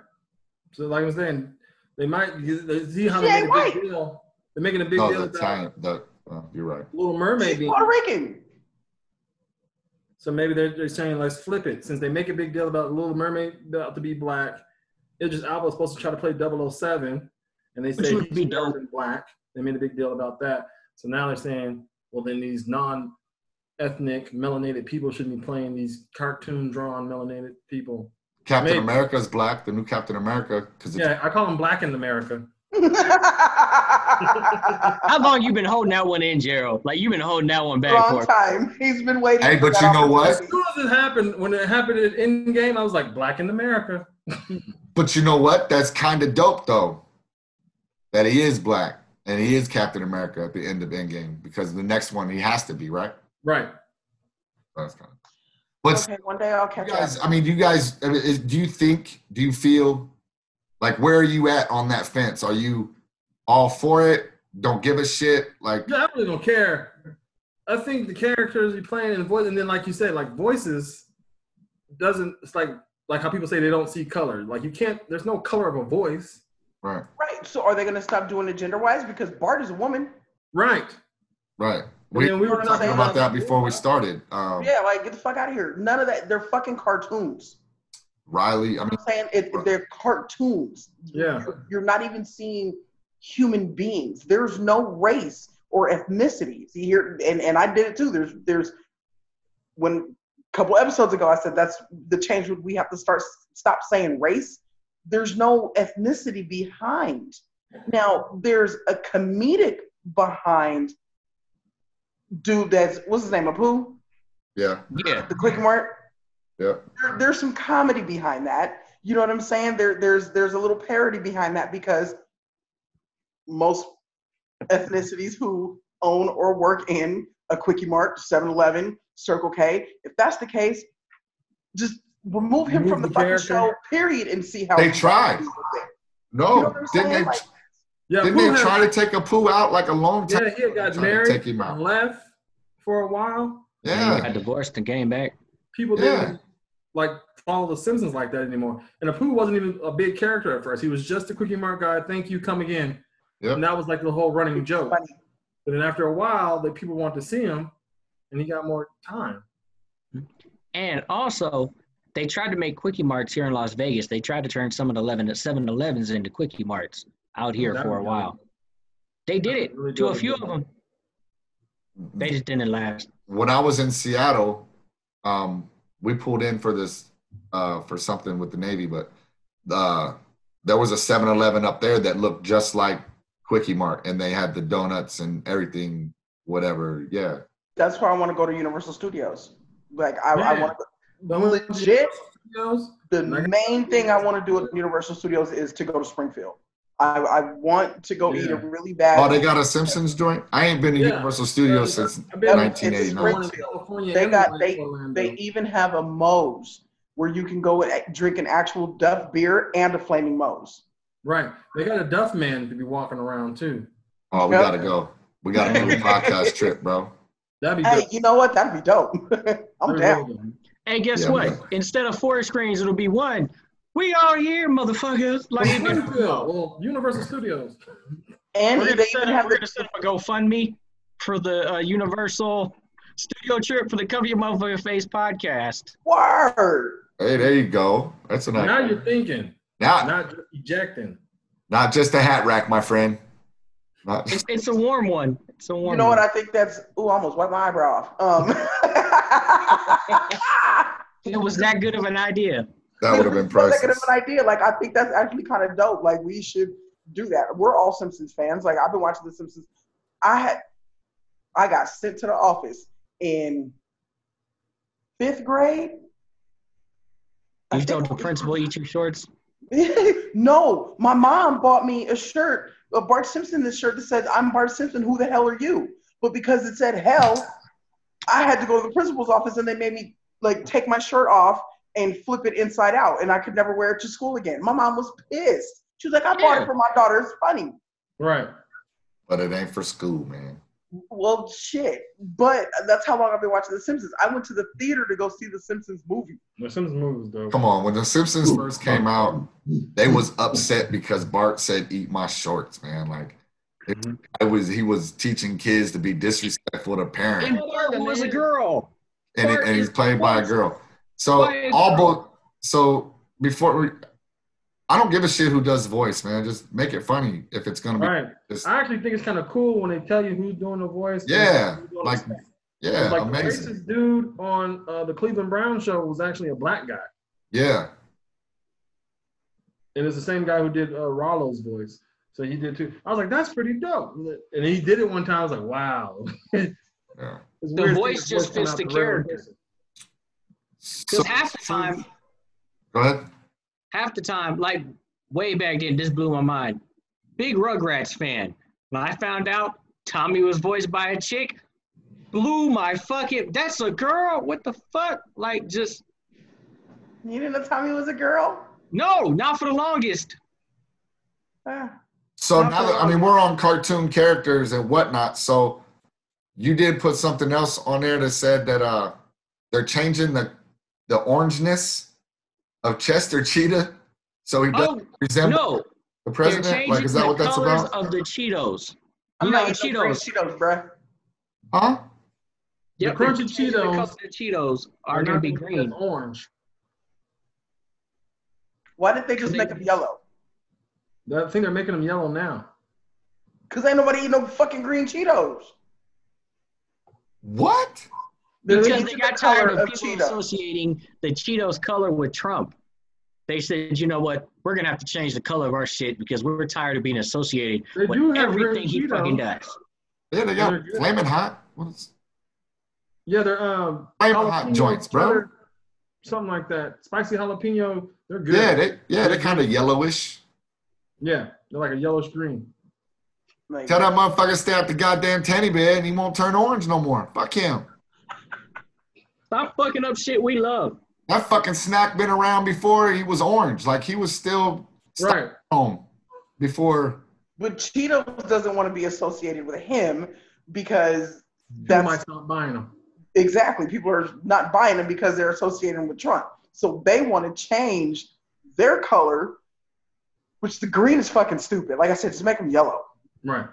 Speaker 1: So like I was saying, they might they see how
Speaker 4: She
Speaker 1: they
Speaker 4: ain't
Speaker 1: make a
Speaker 4: white.
Speaker 1: big deal. They're making a big
Speaker 3: no,
Speaker 1: deal
Speaker 3: the
Speaker 1: about
Speaker 3: Italian. The uh, you're right.
Speaker 1: Little Mermaid
Speaker 4: She's
Speaker 1: being
Speaker 4: Puerto Rican.
Speaker 1: So maybe they're, they're saying let's flip it. Since they make a big deal about Little Mermaid about to be black, Idris Elba was supposed to try to play 007, and they
Speaker 2: Which
Speaker 1: say
Speaker 2: would
Speaker 1: he's
Speaker 2: be
Speaker 1: never
Speaker 2: dope.
Speaker 1: black. They made a big deal about that. So now they're saying, well, then these non-ethnic melanated people shouldn't be playing these cartoon drawn melanated people.
Speaker 3: Captain
Speaker 1: Maybe.
Speaker 3: America is black. The new Captain America because
Speaker 1: Yeah, I call him black in America.
Speaker 2: How long you been holding that one in, Gerald? Like you've been holding that one back
Speaker 4: Long
Speaker 2: for.
Speaker 4: time. He's been waiting.
Speaker 3: Hey, but you know what?
Speaker 1: As
Speaker 4: opportunity.
Speaker 1: soon as it happened, when it happened in game, I was like, black in America.
Speaker 3: But you know what? That's kind of dope though. That he is black and he is Captain America at the end of Endgame because the next one he has to be right.
Speaker 1: Right.
Speaker 3: That's kind of. But
Speaker 4: Okay, one day I'll catch
Speaker 3: you guys,
Speaker 4: up.
Speaker 3: I mean, do you guys, I mean, is, do you think, do you feel like where are you at on that fence? Are you all for it? Don't give a shit? Like,
Speaker 1: Yeah, I really don't care. I think the characters you're playing in voice, and then like you said, like voices doesn't. It's like like how people say they don't see color. Like you can't. There's no color of a voice.
Speaker 3: Right,
Speaker 4: Right. So are they going to stop doing it gender wise? Because Bart is a woman.
Speaker 1: Right.
Speaker 3: right. We
Speaker 1: we
Speaker 3: were
Speaker 1: were
Speaker 3: talking about
Speaker 1: like-
Speaker 3: that before we started. Um,
Speaker 4: Yeah, like get the fuck out of here. None of that. They're fucking cartoons.
Speaker 3: Riley, I mean,
Speaker 4: I'm saying it, they're cartoons.
Speaker 1: Yeah.
Speaker 4: You're, you're not even seeing human beings. There's no race or ethnicity. See here, and, and I did it too. There's there's when a couple episodes ago I said that's the change. We have to start stop saying race. There's no ethnicity behind. Now there's a comedic behind dude that's what's his name Apu
Speaker 3: yeah,
Speaker 2: Yeah.
Speaker 4: the Kwik-E-Mart
Speaker 3: yeah.
Speaker 4: there, there's some comedy behind that. You know what I'm saying? There, there's there's a little parody behind that because most ethnicities who own or work in a Kwik-E-Mart, 7-Eleven, Circle K, if that's the case, just remove him
Speaker 1: Remove
Speaker 4: from the,
Speaker 1: the
Speaker 4: fucking show. Period, and see how
Speaker 3: They tried.
Speaker 4: does with it.
Speaker 3: No,
Speaker 4: You know
Speaker 3: didn't
Speaker 4: saying?
Speaker 3: they?
Speaker 4: Like,
Speaker 1: Yeah.
Speaker 3: didn't they
Speaker 1: had-
Speaker 3: try to take Apu out like a long time?
Speaker 1: Yeah, he had got married
Speaker 3: take him out.
Speaker 1: and left for a while.
Speaker 3: Yeah,
Speaker 2: Got divorced and came back.
Speaker 1: People
Speaker 3: Yeah.
Speaker 1: didn't like follow the Simpsons like that anymore. And Apu wasn't even a big character at first. He was just a Kwik-E-Mart guy. Thank you, come again.
Speaker 3: Yep.
Speaker 1: And that was like the whole running joke.
Speaker 4: funny.
Speaker 1: But then after a while, the people wanted to see him, and he got more time.
Speaker 2: And also, they tried to make Kwik-E-Marts here in Las Vegas. They tried to turn some of the 11 7 Elevens into Kwik-E-Marts out here
Speaker 1: That
Speaker 2: for a
Speaker 1: would be
Speaker 2: while. They did it
Speaker 1: Really
Speaker 2: to a
Speaker 1: good.
Speaker 2: few of them. They just didn't last.
Speaker 3: when I was in Seattle, um, we pulled in for this uh, for something with the Navy, but uh, there was a 7-Eleven up there that looked just like Kwik-E-Mart, and they had the donuts and everything, whatever. Yeah,
Speaker 4: That's why I want to go to Universal Studios. Like I, I want to
Speaker 1: But when-
Speaker 4: legit. The
Speaker 1: And I got-
Speaker 4: main thing I want to do at Universal Studios is to go to Springfield. I, I want to go eat a really bad.
Speaker 3: Oh, they got a Simpsons joint. I ain't been to
Speaker 1: Yeah.
Speaker 3: Universal Studios
Speaker 1: Yeah,
Speaker 3: since
Speaker 1: been-
Speaker 3: 1989.
Speaker 4: They got- they- They even have a Moe's where you can go and drink an actual Duff beer and a flaming Moe's.
Speaker 1: right. They got a Duff man to be walking around too.
Speaker 3: Oh, we
Speaker 4: Yep.
Speaker 3: gotta go. We got to do a podcast trip, bro.
Speaker 1: That'd be
Speaker 4: Hey,
Speaker 1: good.
Speaker 4: you know what? That'd be dope. I'm
Speaker 1: That'd be
Speaker 4: down.
Speaker 1: Real good.
Speaker 2: Hey, guess
Speaker 3: Yeah,
Speaker 2: what?
Speaker 3: man.
Speaker 2: Instead of four screens, it'll be one. We all here, motherfuckers. Like,
Speaker 1: Springfield, well, Universal Studios.
Speaker 4: And
Speaker 2: we're
Speaker 4: they
Speaker 2: gonna, set
Speaker 4: even
Speaker 2: up,
Speaker 4: have
Speaker 2: we're gonna set up a GoFundMe for the uh, Universal Studio trip for the Cover Your Motherfucking Face podcast.
Speaker 4: word.
Speaker 3: Hey, there you go. That's a
Speaker 1: Now you're thinking,
Speaker 3: Not,
Speaker 1: not ejecting.
Speaker 3: not just a hat rack, my friend. Not,
Speaker 2: It's, it's a warm one. It's a warm
Speaker 4: You know what? I think that's. Ooh, I almost wiped my eyebrow off. Um,
Speaker 2: it was that good of an idea.
Speaker 3: that would have been
Speaker 4: priceless. That
Speaker 3: good of
Speaker 4: an idea. Like I think that's actually kind of dope. Like we should do that. We're all Simpsons fans. Like I've been watching The Simpsons. I had I got sent to the office in fifth grade. I
Speaker 2: You told the principal eat your shorts.
Speaker 4: no, my mom bought me a shirt, a Bart Simpson this shirt that said, I'm Bart Simpson, who the hell are you? But because it said hell, I had to go to the principal's office and they made me like take my shirt off and flip it inside out and I could never wear it to school again. My mom was pissed. She was like, I bought
Speaker 2: Yeah.
Speaker 4: it for my daughter. It's funny.
Speaker 1: Right.
Speaker 3: But it ain't for school, man.
Speaker 4: Well, shit. But that's how long I've been watching The Simpsons. I went to the theater to go see The Simpsons movie.
Speaker 1: The Simpsons movies, though.
Speaker 3: Come on, when the Simpsons first came out, they was upset because Bart said "eat my shorts," man. Like, it,
Speaker 1: Mhm.
Speaker 3: it was he was teaching kids to be disrespectful to parents.
Speaker 2: And Bart was a girl.
Speaker 3: and, he- and he's played by a girl. So all both. So before we, I don't give a shit who does voice, man. Just make it funny if it's gonna be.
Speaker 1: Right.
Speaker 3: Just,
Speaker 1: I actually think it's kind of cool when they tell you who's doing the voice.
Speaker 3: Yeah, like-
Speaker 1: the
Speaker 3: yeah,
Speaker 1: like
Speaker 3: amazing.
Speaker 1: the racist dude on uh, the Cleveland Brown show was actually a black guy,
Speaker 3: Yeah,
Speaker 1: and it's the same guy who did uh, Rallo's voice. So he did too. I was like, that's pretty dope. And he did it one time. I was like, wow.
Speaker 3: yeah.
Speaker 2: The voice just
Speaker 1: come
Speaker 2: fits the character.
Speaker 1: person.
Speaker 3: So,
Speaker 2: Because half the time,
Speaker 3: go ahead.
Speaker 2: Half the time, like way back then, this blew my mind. Big Rugrats fan. When I found out Tommy was voiced by a chick, blew my fucking. That's a girl. What the fuck? Like, just
Speaker 4: You didn't know Tommy was a girl?
Speaker 2: no, not for the longest.
Speaker 4: Ah.
Speaker 3: So now that I mean we're on cartoon characters and whatnot, so you did put something else on there that said that uh they're changing the the orangeness of Chester Cheetah, so he doesn't
Speaker 2: Oh
Speaker 3: resemble
Speaker 2: no,
Speaker 3: the president. Like, is that
Speaker 2: the
Speaker 3: what that's about?
Speaker 2: of the Cheetos.
Speaker 4: I'm
Speaker 2: You know
Speaker 4: not eating no
Speaker 2: Cheetos.
Speaker 4: Cheetos, bruh.
Speaker 3: Huh?
Speaker 2: Yep,
Speaker 1: crunchy
Speaker 2: they're changing The
Speaker 1: Cheetos
Speaker 2: color of the Cheetos are gonna be green.
Speaker 1: Orange.
Speaker 4: Why didn't they just make them yellow?
Speaker 1: I think they're making them yellow now.
Speaker 4: Because ain't nobody eating no fucking green Cheetos.
Speaker 3: What?
Speaker 4: They're
Speaker 2: Because
Speaker 4: changing
Speaker 2: they
Speaker 4: the
Speaker 2: got tired
Speaker 4: color
Speaker 2: of people
Speaker 4: Cheetos.
Speaker 2: associating the Cheetos color with Trump. They said, you know what? We're gonna have to change the color of our shit because we're tired of being associated
Speaker 1: They
Speaker 2: with
Speaker 1: do have
Speaker 2: everything
Speaker 1: green
Speaker 2: he fucking does.
Speaker 3: Yeah, they
Speaker 1: They're
Speaker 3: got flaming hot. What is
Speaker 1: Yeah, they're um
Speaker 3: flaming hot
Speaker 1: jalapeno
Speaker 3: joints, bro?
Speaker 1: cheddar, Something like that. Spicy jalapeno. They're good.
Speaker 3: Yeah, they yeah, they're kind of yellowish.
Speaker 1: Yeah, they're like a yellowish green.
Speaker 4: Like,
Speaker 3: Tell that motherfucker stay out the goddamn teddy bear and he won't turn orange no more. Fuck him.
Speaker 2: Stop fucking up shit we love.
Speaker 3: That fucking snack been around before he was orange. Like he was still
Speaker 1: Right.
Speaker 3: home before.
Speaker 4: But Cheetos doesn't want to be associated with him because
Speaker 1: People
Speaker 4: that's
Speaker 1: might stop buying them.
Speaker 4: exactly people are not buying them because they're associating with Trump. So they want to change their color, which the green is fucking stupid. Like I said, just make them yellow.
Speaker 1: Right.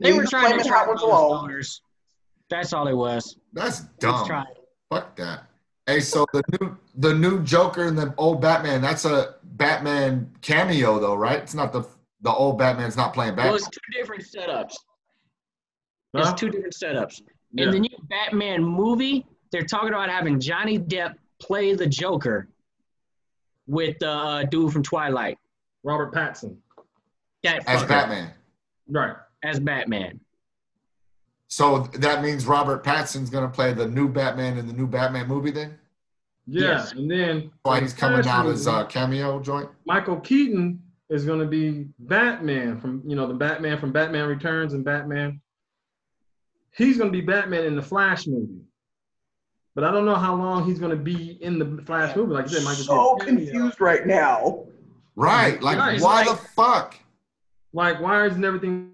Speaker 2: They
Speaker 4: Leave
Speaker 2: were trying to
Speaker 4: flaming
Speaker 2: trap
Speaker 4: hot ones
Speaker 2: those
Speaker 4: alone.
Speaker 2: That's all it was.
Speaker 3: That's
Speaker 2: Let's
Speaker 3: dumb.
Speaker 2: Try.
Speaker 3: Fuck that. Hey, so the new the new Joker and the old Batman. That's a Batman cameo though, right? It's not the the old Batman's not playing
Speaker 2: Well,
Speaker 3: Batman.
Speaker 2: it's two different setups.
Speaker 1: Huh?
Speaker 2: It's two different setups.
Speaker 1: Yeah.
Speaker 2: In the new Batman movie, they're talking about having Johnny Depp play the Joker with the uh, dude from Twilight.
Speaker 1: Robert Pattinson.
Speaker 2: That
Speaker 3: as
Speaker 2: fucker,
Speaker 3: Batman.
Speaker 1: Right.
Speaker 2: as Batman.
Speaker 3: So that means Robert Pattinson's gonna play the new Batman in the new Batman movie then?
Speaker 1: Yeah.
Speaker 2: Yes.
Speaker 1: And then
Speaker 3: Why he's coming out as
Speaker 1: movie,
Speaker 3: a cameo joint?
Speaker 1: Michael Keaton is going to be Batman from you know the Batman from Batman Returns and Batman. He's going to be Batman in the Flash movie, but I don't know how long he's going to be in the Flash movie. Like I said, it might just
Speaker 4: so
Speaker 1: cameo.
Speaker 4: confused right now.
Speaker 3: Right. Like,
Speaker 1: Right,
Speaker 3: why
Speaker 2: like-
Speaker 3: the fuck?
Speaker 1: Like why isn't everything?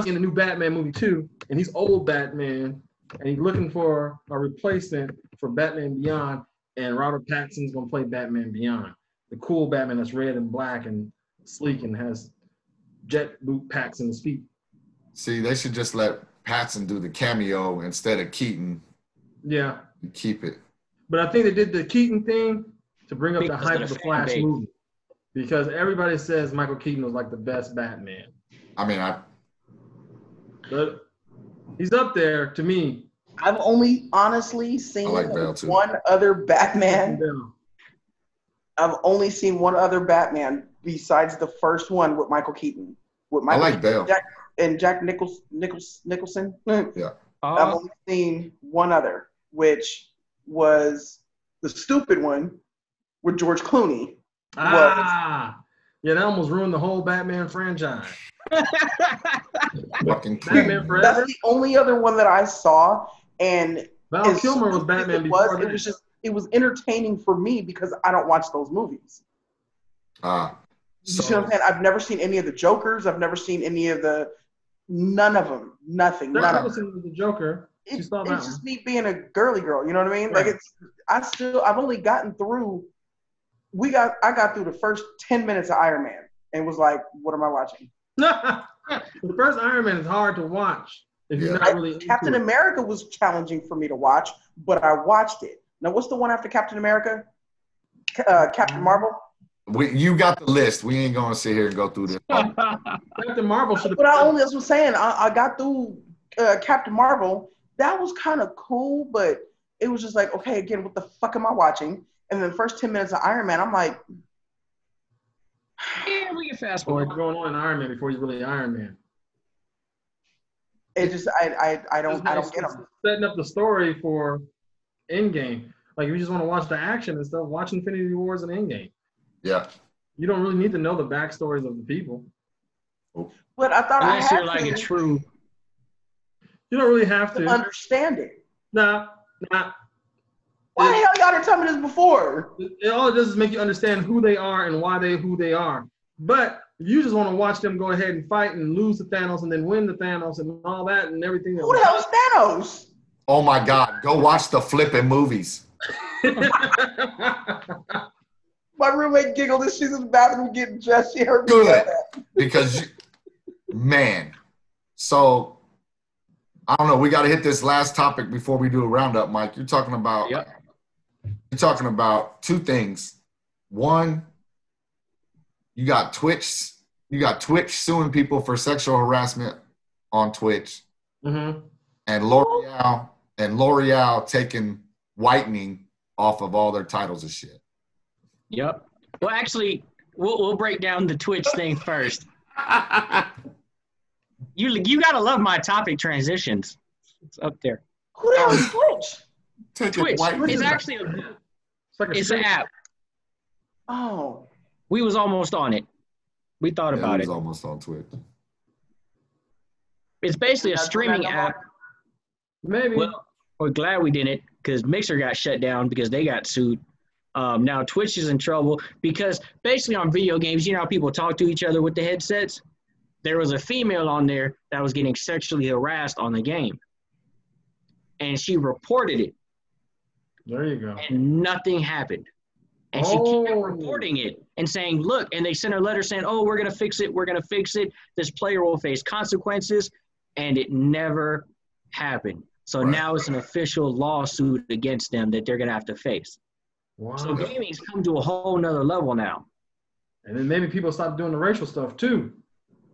Speaker 1: I'm in the new Batman movie too, and he's old Batman, and he's looking for a replacement for Batman Beyond, and Robert Pattinson's gonna play Batman Beyond, the cool Batman that's red and black and sleek and has jet boot packs in his feet.
Speaker 3: See, they should just let Patson do the cameo instead of Keaton
Speaker 1: Yeah,
Speaker 3: and keep it.
Speaker 1: but I think they did the Keaton thing to bring up the hype
Speaker 2: of
Speaker 1: of
Speaker 2: the
Speaker 1: the Flash
Speaker 2: base.
Speaker 1: movie, because everybody says Michael Keaton was like the best Batman.
Speaker 3: I mean, I
Speaker 1: But he's up there to me.
Speaker 4: I've only honestly seen
Speaker 3: I like Bale, too.
Speaker 4: one other Batman. I've only seen one other Batman besides the first one with Michael Keaton. With
Speaker 3: I
Speaker 4: Michael
Speaker 3: like Bale.
Speaker 4: Jack and Jack Nichols, Nichols Nicholson. I've
Speaker 2: Uh,
Speaker 4: only seen one other, which was the stupid one with George Clooney.
Speaker 1: Ah, yeah, that almost ruined the whole Batman franchise.
Speaker 3: Fucking
Speaker 1: Batman Forever.
Speaker 4: That's the only other one that I saw, and
Speaker 1: Val Kilmer was Batman
Speaker 4: it was,
Speaker 1: before
Speaker 4: it was just it was entertaining for me because I don't watch those movies.
Speaker 3: Ah,
Speaker 4: You see what I'm saying? I've never seen any of the Jokers. I've never seen any of the none of them. Nothing.
Speaker 1: That
Speaker 4: None of them.
Speaker 1: Nicholson was the Joker.
Speaker 4: It-
Speaker 1: saw
Speaker 4: it's
Speaker 1: that
Speaker 4: just me being a girly girl. You know what I mean? Like it's—I still, I've only gotten through. We got. I got through the first ten minutes of Iron Man and was like, "What am I watching?"
Speaker 1: The first Iron Man is hard to watch if you're
Speaker 3: Yeah.
Speaker 1: not really
Speaker 4: Captain. America was challenging for me to watch, but I watched it. Now, what's the one after Captain America? Uh, Captain Marvel.
Speaker 3: we, you got the list. We ain't gonna sit here and go through this.
Speaker 1: Captain Marvel should have.
Speaker 4: But I only. That's what I'm saying. I, I got through uh, Captain Marvel. That was kind of cool, but it was just like, okay, again, what the fuck am I watching? And then the first ten minutes of Iron Man, I'm like,
Speaker 2: yeah, we can fast
Speaker 1: what's
Speaker 2: forward.
Speaker 1: going on in Iron Man before he's really Iron Man.
Speaker 4: it just. I. I. I don't. I don't get them.
Speaker 1: Setting up the story for Endgame. Like if you just want to watch the action and stuff, watch Infinity Wars and Endgame.
Speaker 3: Yeah.
Speaker 1: You don't really need to know the backstories of the people.
Speaker 4: But I thought
Speaker 2: Unless
Speaker 4: I
Speaker 2: you're
Speaker 4: had
Speaker 2: like a true.
Speaker 1: You don't really have
Speaker 4: to
Speaker 1: to.
Speaker 4: understand it.
Speaker 1: Nah, nah.
Speaker 4: Why the hell y'all didn't tell me this before?
Speaker 1: It, it all it does is make you understand who they are and why they who they are. But if you just want to watch them go ahead and fight and lose the Thanos and then win the Thanos and all that and everything.
Speaker 4: Who the hell is Thanos?
Speaker 3: Oh my God. Go watch the flipping movies.
Speaker 4: My roommate giggled as she's in the bathroom getting dressed. She heard me
Speaker 3: Good.
Speaker 4: say that.
Speaker 3: because you, man so i don't know we got to hit this last topic before we do a roundup mike you're talking about
Speaker 2: Yep.
Speaker 3: You're talking about two things one you got twitch you got twitch suing people for sexual harassment on twitch
Speaker 1: hmm
Speaker 3: and l'oreal and l'oreal taking whitening off of all their titles and shit
Speaker 2: Yep. Well, actually, we'll, we'll break down the Twitch thing first. You you gotta love my topic transitions. It's up there.
Speaker 4: Who the hell is Twitch?
Speaker 3: Taking
Speaker 2: Twitch
Speaker 3: whitening
Speaker 2: is
Speaker 3: off.
Speaker 2: actually a,
Speaker 1: It's like a
Speaker 2: it's an app.
Speaker 4: Oh,
Speaker 2: We was almost on it. We thought
Speaker 3: Yeah,
Speaker 2: about
Speaker 3: was
Speaker 2: it.
Speaker 3: almost on twitch
Speaker 2: It's basically a streaming
Speaker 4: what I know.
Speaker 2: app.
Speaker 1: Maybe.
Speaker 2: Well, we're glad we didn't because Mixer got shut down because they got sued. Um, now Twitch is in trouble because basically on video games, you know how people talk to each other with the headsets. There was a female on there that was getting sexually harassed on the game, and she reported it,
Speaker 1: there you go.
Speaker 2: and nothing happened. And she kept
Speaker 1: Oh.
Speaker 2: reporting it and saying, "Look," and they sent her a letter saying, "Oh, we're gonna fix it. We're gonna fix it. This player will face consequences," and it never happened. So
Speaker 3: Right.
Speaker 2: now it's an official lawsuit against them that they're gonna have to face.
Speaker 1: Wow.
Speaker 2: So gaming's come to a whole nother level now.
Speaker 1: and then maybe people stop doing the racial stuff too.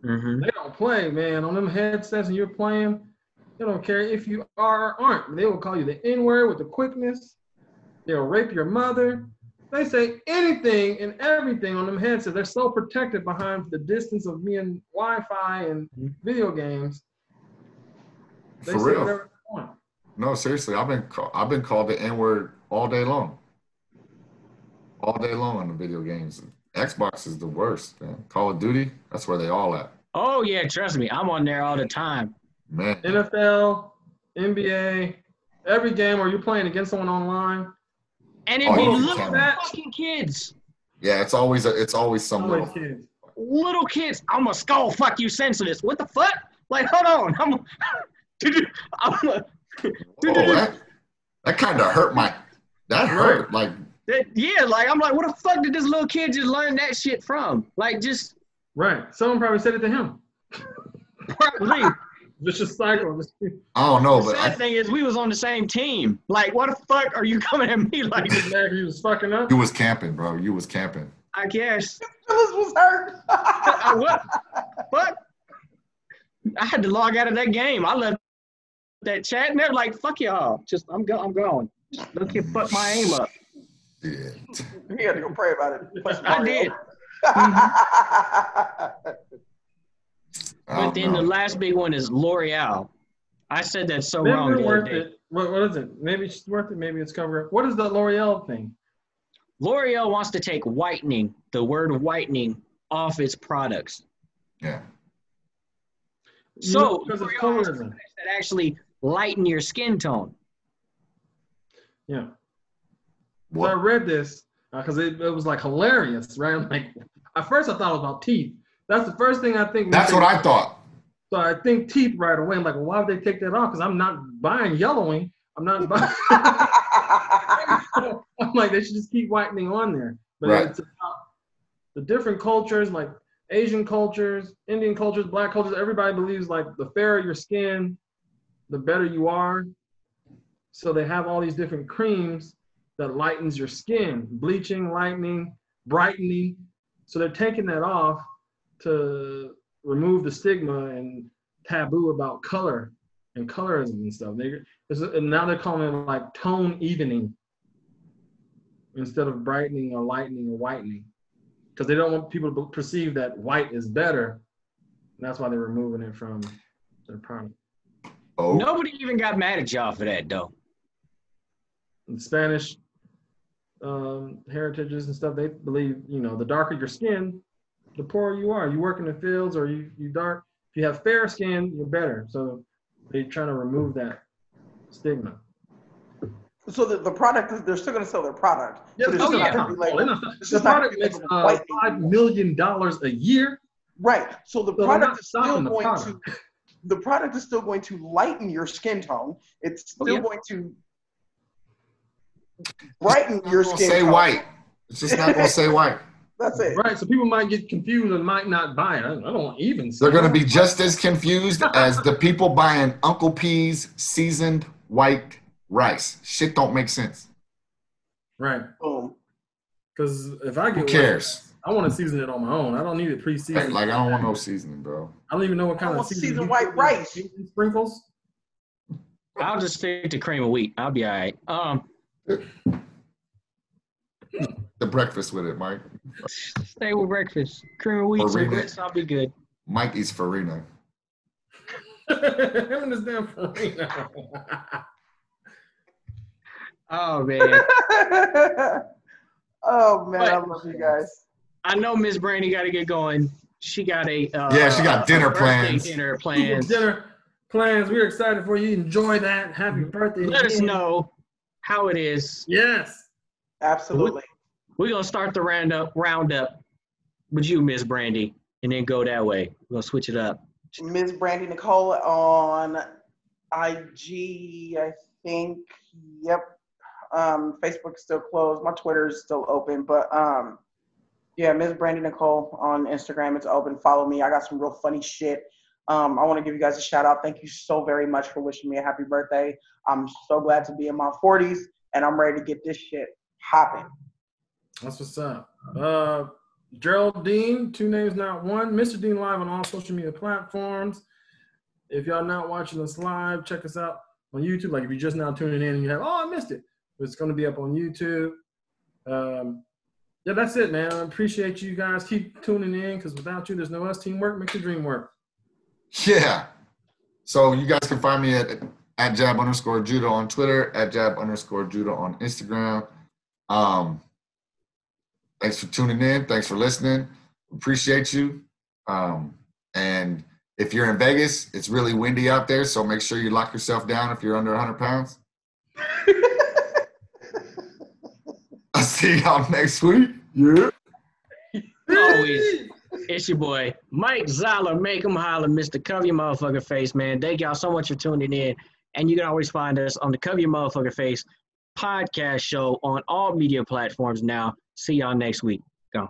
Speaker 2: Mm-hmm.
Speaker 1: They don't play, man. On them headsets and you're playing, they don't care if you are or aren't. They will call you the N word with the quickness. They'll rape your mother. They say anything and everything on them headsets. They're so protected behind the distance of being Wi-Fi and mm-hmm. video games. They
Speaker 3: For
Speaker 1: say
Speaker 3: real.
Speaker 1: whatever they want.
Speaker 3: No, seriously, I've been call, I've been called the N word all day long. all day long on the video games. Xbox is the worst, man. Call of Duty, that's where they all at.
Speaker 2: Oh yeah, trust me, I'm on there all the time.
Speaker 3: Man,
Speaker 1: NFL, NBA, every game where you're playing against someone online.
Speaker 2: And it
Speaker 3: Oh,
Speaker 2: be
Speaker 3: you
Speaker 2: little
Speaker 3: can.
Speaker 2: fucking kids.
Speaker 3: yeah, it's always a, it's always some
Speaker 1: Always
Speaker 3: little.
Speaker 1: kids.
Speaker 2: Little kids. I'm a skull fuck you senseless. What the fuck? Like, hold on. I'm I'm a,
Speaker 3: Oh, that that kind of hurt my. That hurt. Like
Speaker 2: that- yeah, like I'm like, what the fuck did this little kid just learn that shit from? Like just
Speaker 1: Right. Someone probably said it to him.
Speaker 2: probably.
Speaker 1: Vicious cycle. Just-
Speaker 3: I don't know,
Speaker 2: the
Speaker 3: but
Speaker 2: sad
Speaker 3: I,
Speaker 2: thing is we was on the same team. Like, what the fuck are you coming at me like?
Speaker 1: Just mad he was fucking up.
Speaker 3: you was camping, bro. You was camping.
Speaker 2: I guess.
Speaker 4: Phyllis was hurt.
Speaker 2: I, what? What? I had to log out of that game. I left that chat and they're like, fuck y'all. Just I'm go I'm going. Just don't get fuck my aim up.
Speaker 3: Yeah.
Speaker 4: he had to go pray about it.
Speaker 2: I
Speaker 4: Mario.
Speaker 2: did.
Speaker 3: I
Speaker 2: But
Speaker 3: don't
Speaker 2: then the last big one is L'Oreal. I said that so
Speaker 1: Maybe
Speaker 2: wrong
Speaker 1: it's worth it. What, what is it? Maybe it's worth it. Maybe it's cover up. What is the L'Oreal thing?
Speaker 2: L'Oreal wants to take whitening, the word whitening, off its products.
Speaker 3: Yeah.
Speaker 2: So
Speaker 1: because of
Speaker 2: L'Oreal has
Speaker 1: colorism.
Speaker 2: that actually lighten your skin tone.
Speaker 1: Yeah. So I read this uh, because it, it was like hilarious, right? I'm like, at first I thought it was about teeth. That's the first thing I think.
Speaker 3: That's what I thought.
Speaker 1: So I think teeth right away. I'm like, well, why would they take that off? Because I'm not buying yellowing. I'm not buying. I'm like, they should just keep whitening on there. But
Speaker 3: Right.
Speaker 1: it's about the different cultures, like Asian cultures, Indian cultures, black cultures. Everybody believes like the fairer your skin, the better you are. So they have all these different creams that lightens your skin, bleaching, lightening, brightening. So they're taking that off to remove the stigma and taboo about color and colorism and stuff. They it's- and now they're calling it like tone evening instead of brightening or lightening or whitening because they don't want people to perceive that white is better. And that's why they're removing it from their product.
Speaker 3: Oh,
Speaker 2: Nobody even got mad at y'all for that though.
Speaker 1: In Spanish um, heritages and stuff, they believe you know the darker your skin, the poorer you are. You work in the fields or you you dark. If you have fair skin, you're better. So they're trying to remove that stigma.
Speaker 4: so the, the product is they're still gonna sell their product. but it's
Speaker 2: oh,
Speaker 4: just
Speaker 2: yeah.
Speaker 4: not gonna be like-
Speaker 1: Oh,
Speaker 4: it's
Speaker 1: the product makes
Speaker 4: like
Speaker 1: uh, five million dollars a year.
Speaker 4: Right. So the
Speaker 1: So
Speaker 4: product is still going
Speaker 1: product.
Speaker 4: to the product is still going to lighten your skin tone. It's
Speaker 2: Oh,
Speaker 4: still
Speaker 2: yeah.
Speaker 4: going to brighten your skin
Speaker 3: say
Speaker 4: tone.
Speaker 3: white. It's just not gonna say white.
Speaker 4: That's it.
Speaker 1: Right. So people might get confused and might not buy it. I, I don't even.
Speaker 3: They're gonna be just as confused as the people buying Uncle P's seasoned white rice. Shit don't make sense.
Speaker 1: right.
Speaker 4: Boom.
Speaker 1: Because if I get
Speaker 3: Who
Speaker 1: one,
Speaker 3: cares?
Speaker 1: I want to season it on my own. I don't need it pre-seasoned.
Speaker 3: Like I don't want no seasoning, bro.
Speaker 1: I don't even know what
Speaker 4: I
Speaker 1: kind of
Speaker 4: want
Speaker 1: seasoning.
Speaker 4: seasoned white rice.
Speaker 1: Sprinkles.
Speaker 2: I'll just stick to cream of wheat. I'll be all right. Um,
Speaker 3: The breakfast with it, Mike.
Speaker 2: stay with breakfast. Cream of wheat, some
Speaker 3: Farina.
Speaker 2: grits, I'll be good.
Speaker 3: Mike eats farina.
Speaker 1: Him and his damn farina.
Speaker 2: Oh man,
Speaker 4: oh man, I love you guys.
Speaker 2: I know Miss Brandy got to get going. She got a uh,
Speaker 3: Yeah, she got
Speaker 2: a
Speaker 3: dinner
Speaker 2: birthday
Speaker 3: plans.
Speaker 2: Dinner plans.
Speaker 1: Dinner plans. We're excited for you. Enjoy that. Happy birthday.
Speaker 2: Let us know how it is.
Speaker 1: Yes.
Speaker 4: Absolutely.
Speaker 2: We're gonna start the round roundup roundup with you, Miss Brandy, and then go that way. We're gonna switch it up.
Speaker 4: Ms. Brandy Nicole on IG, I think. Yep. Um, Facebook's still closed. My Twitter is still open, but um, yeah, Ms. Brandy Nicole on Instagram. It's open. Follow me. I got some real funny shit. Um, I want to give you guys a shout out. Thank you so very much for wishing me a happy birthday. I'm so glad to be in my 40s, and I'm ready to get this shit hopping.
Speaker 1: That's what's up. Uh, Gerald Dean, two names, not one. Mr. Dean live on all social media platforms. If y'all not watching us live, check us out on YouTube. Like if you're just now tuning in and you have, oh, I missed it. It's going to be up on YouTube. Um, yeah, that's it, man. I appreciate you guys. Keep tuning in because without you, there's no us. Teamwork makes the dream work.
Speaker 3: Yeah. So you guys can find me at at jab underscore judo on Twitter, at jab underscore judo on Instagram. Um, Thanks for tuning in. Thanks for listening. Appreciate you. Um, and if you're in Vegas, it's really windy out there, so make sure you lock yourself down if you're under 100 pounds. I'll see y'all next week. Yeah.
Speaker 2: Always. It's your boy, Mike Zoller. Make him holler, Mr. Cover Your Motherfucker Face, man. Thank y'all so much for tuning in. And you can always find us on the Cover Your Motherfucker Face podcast show on all media platforms now. See y'all next week. Go.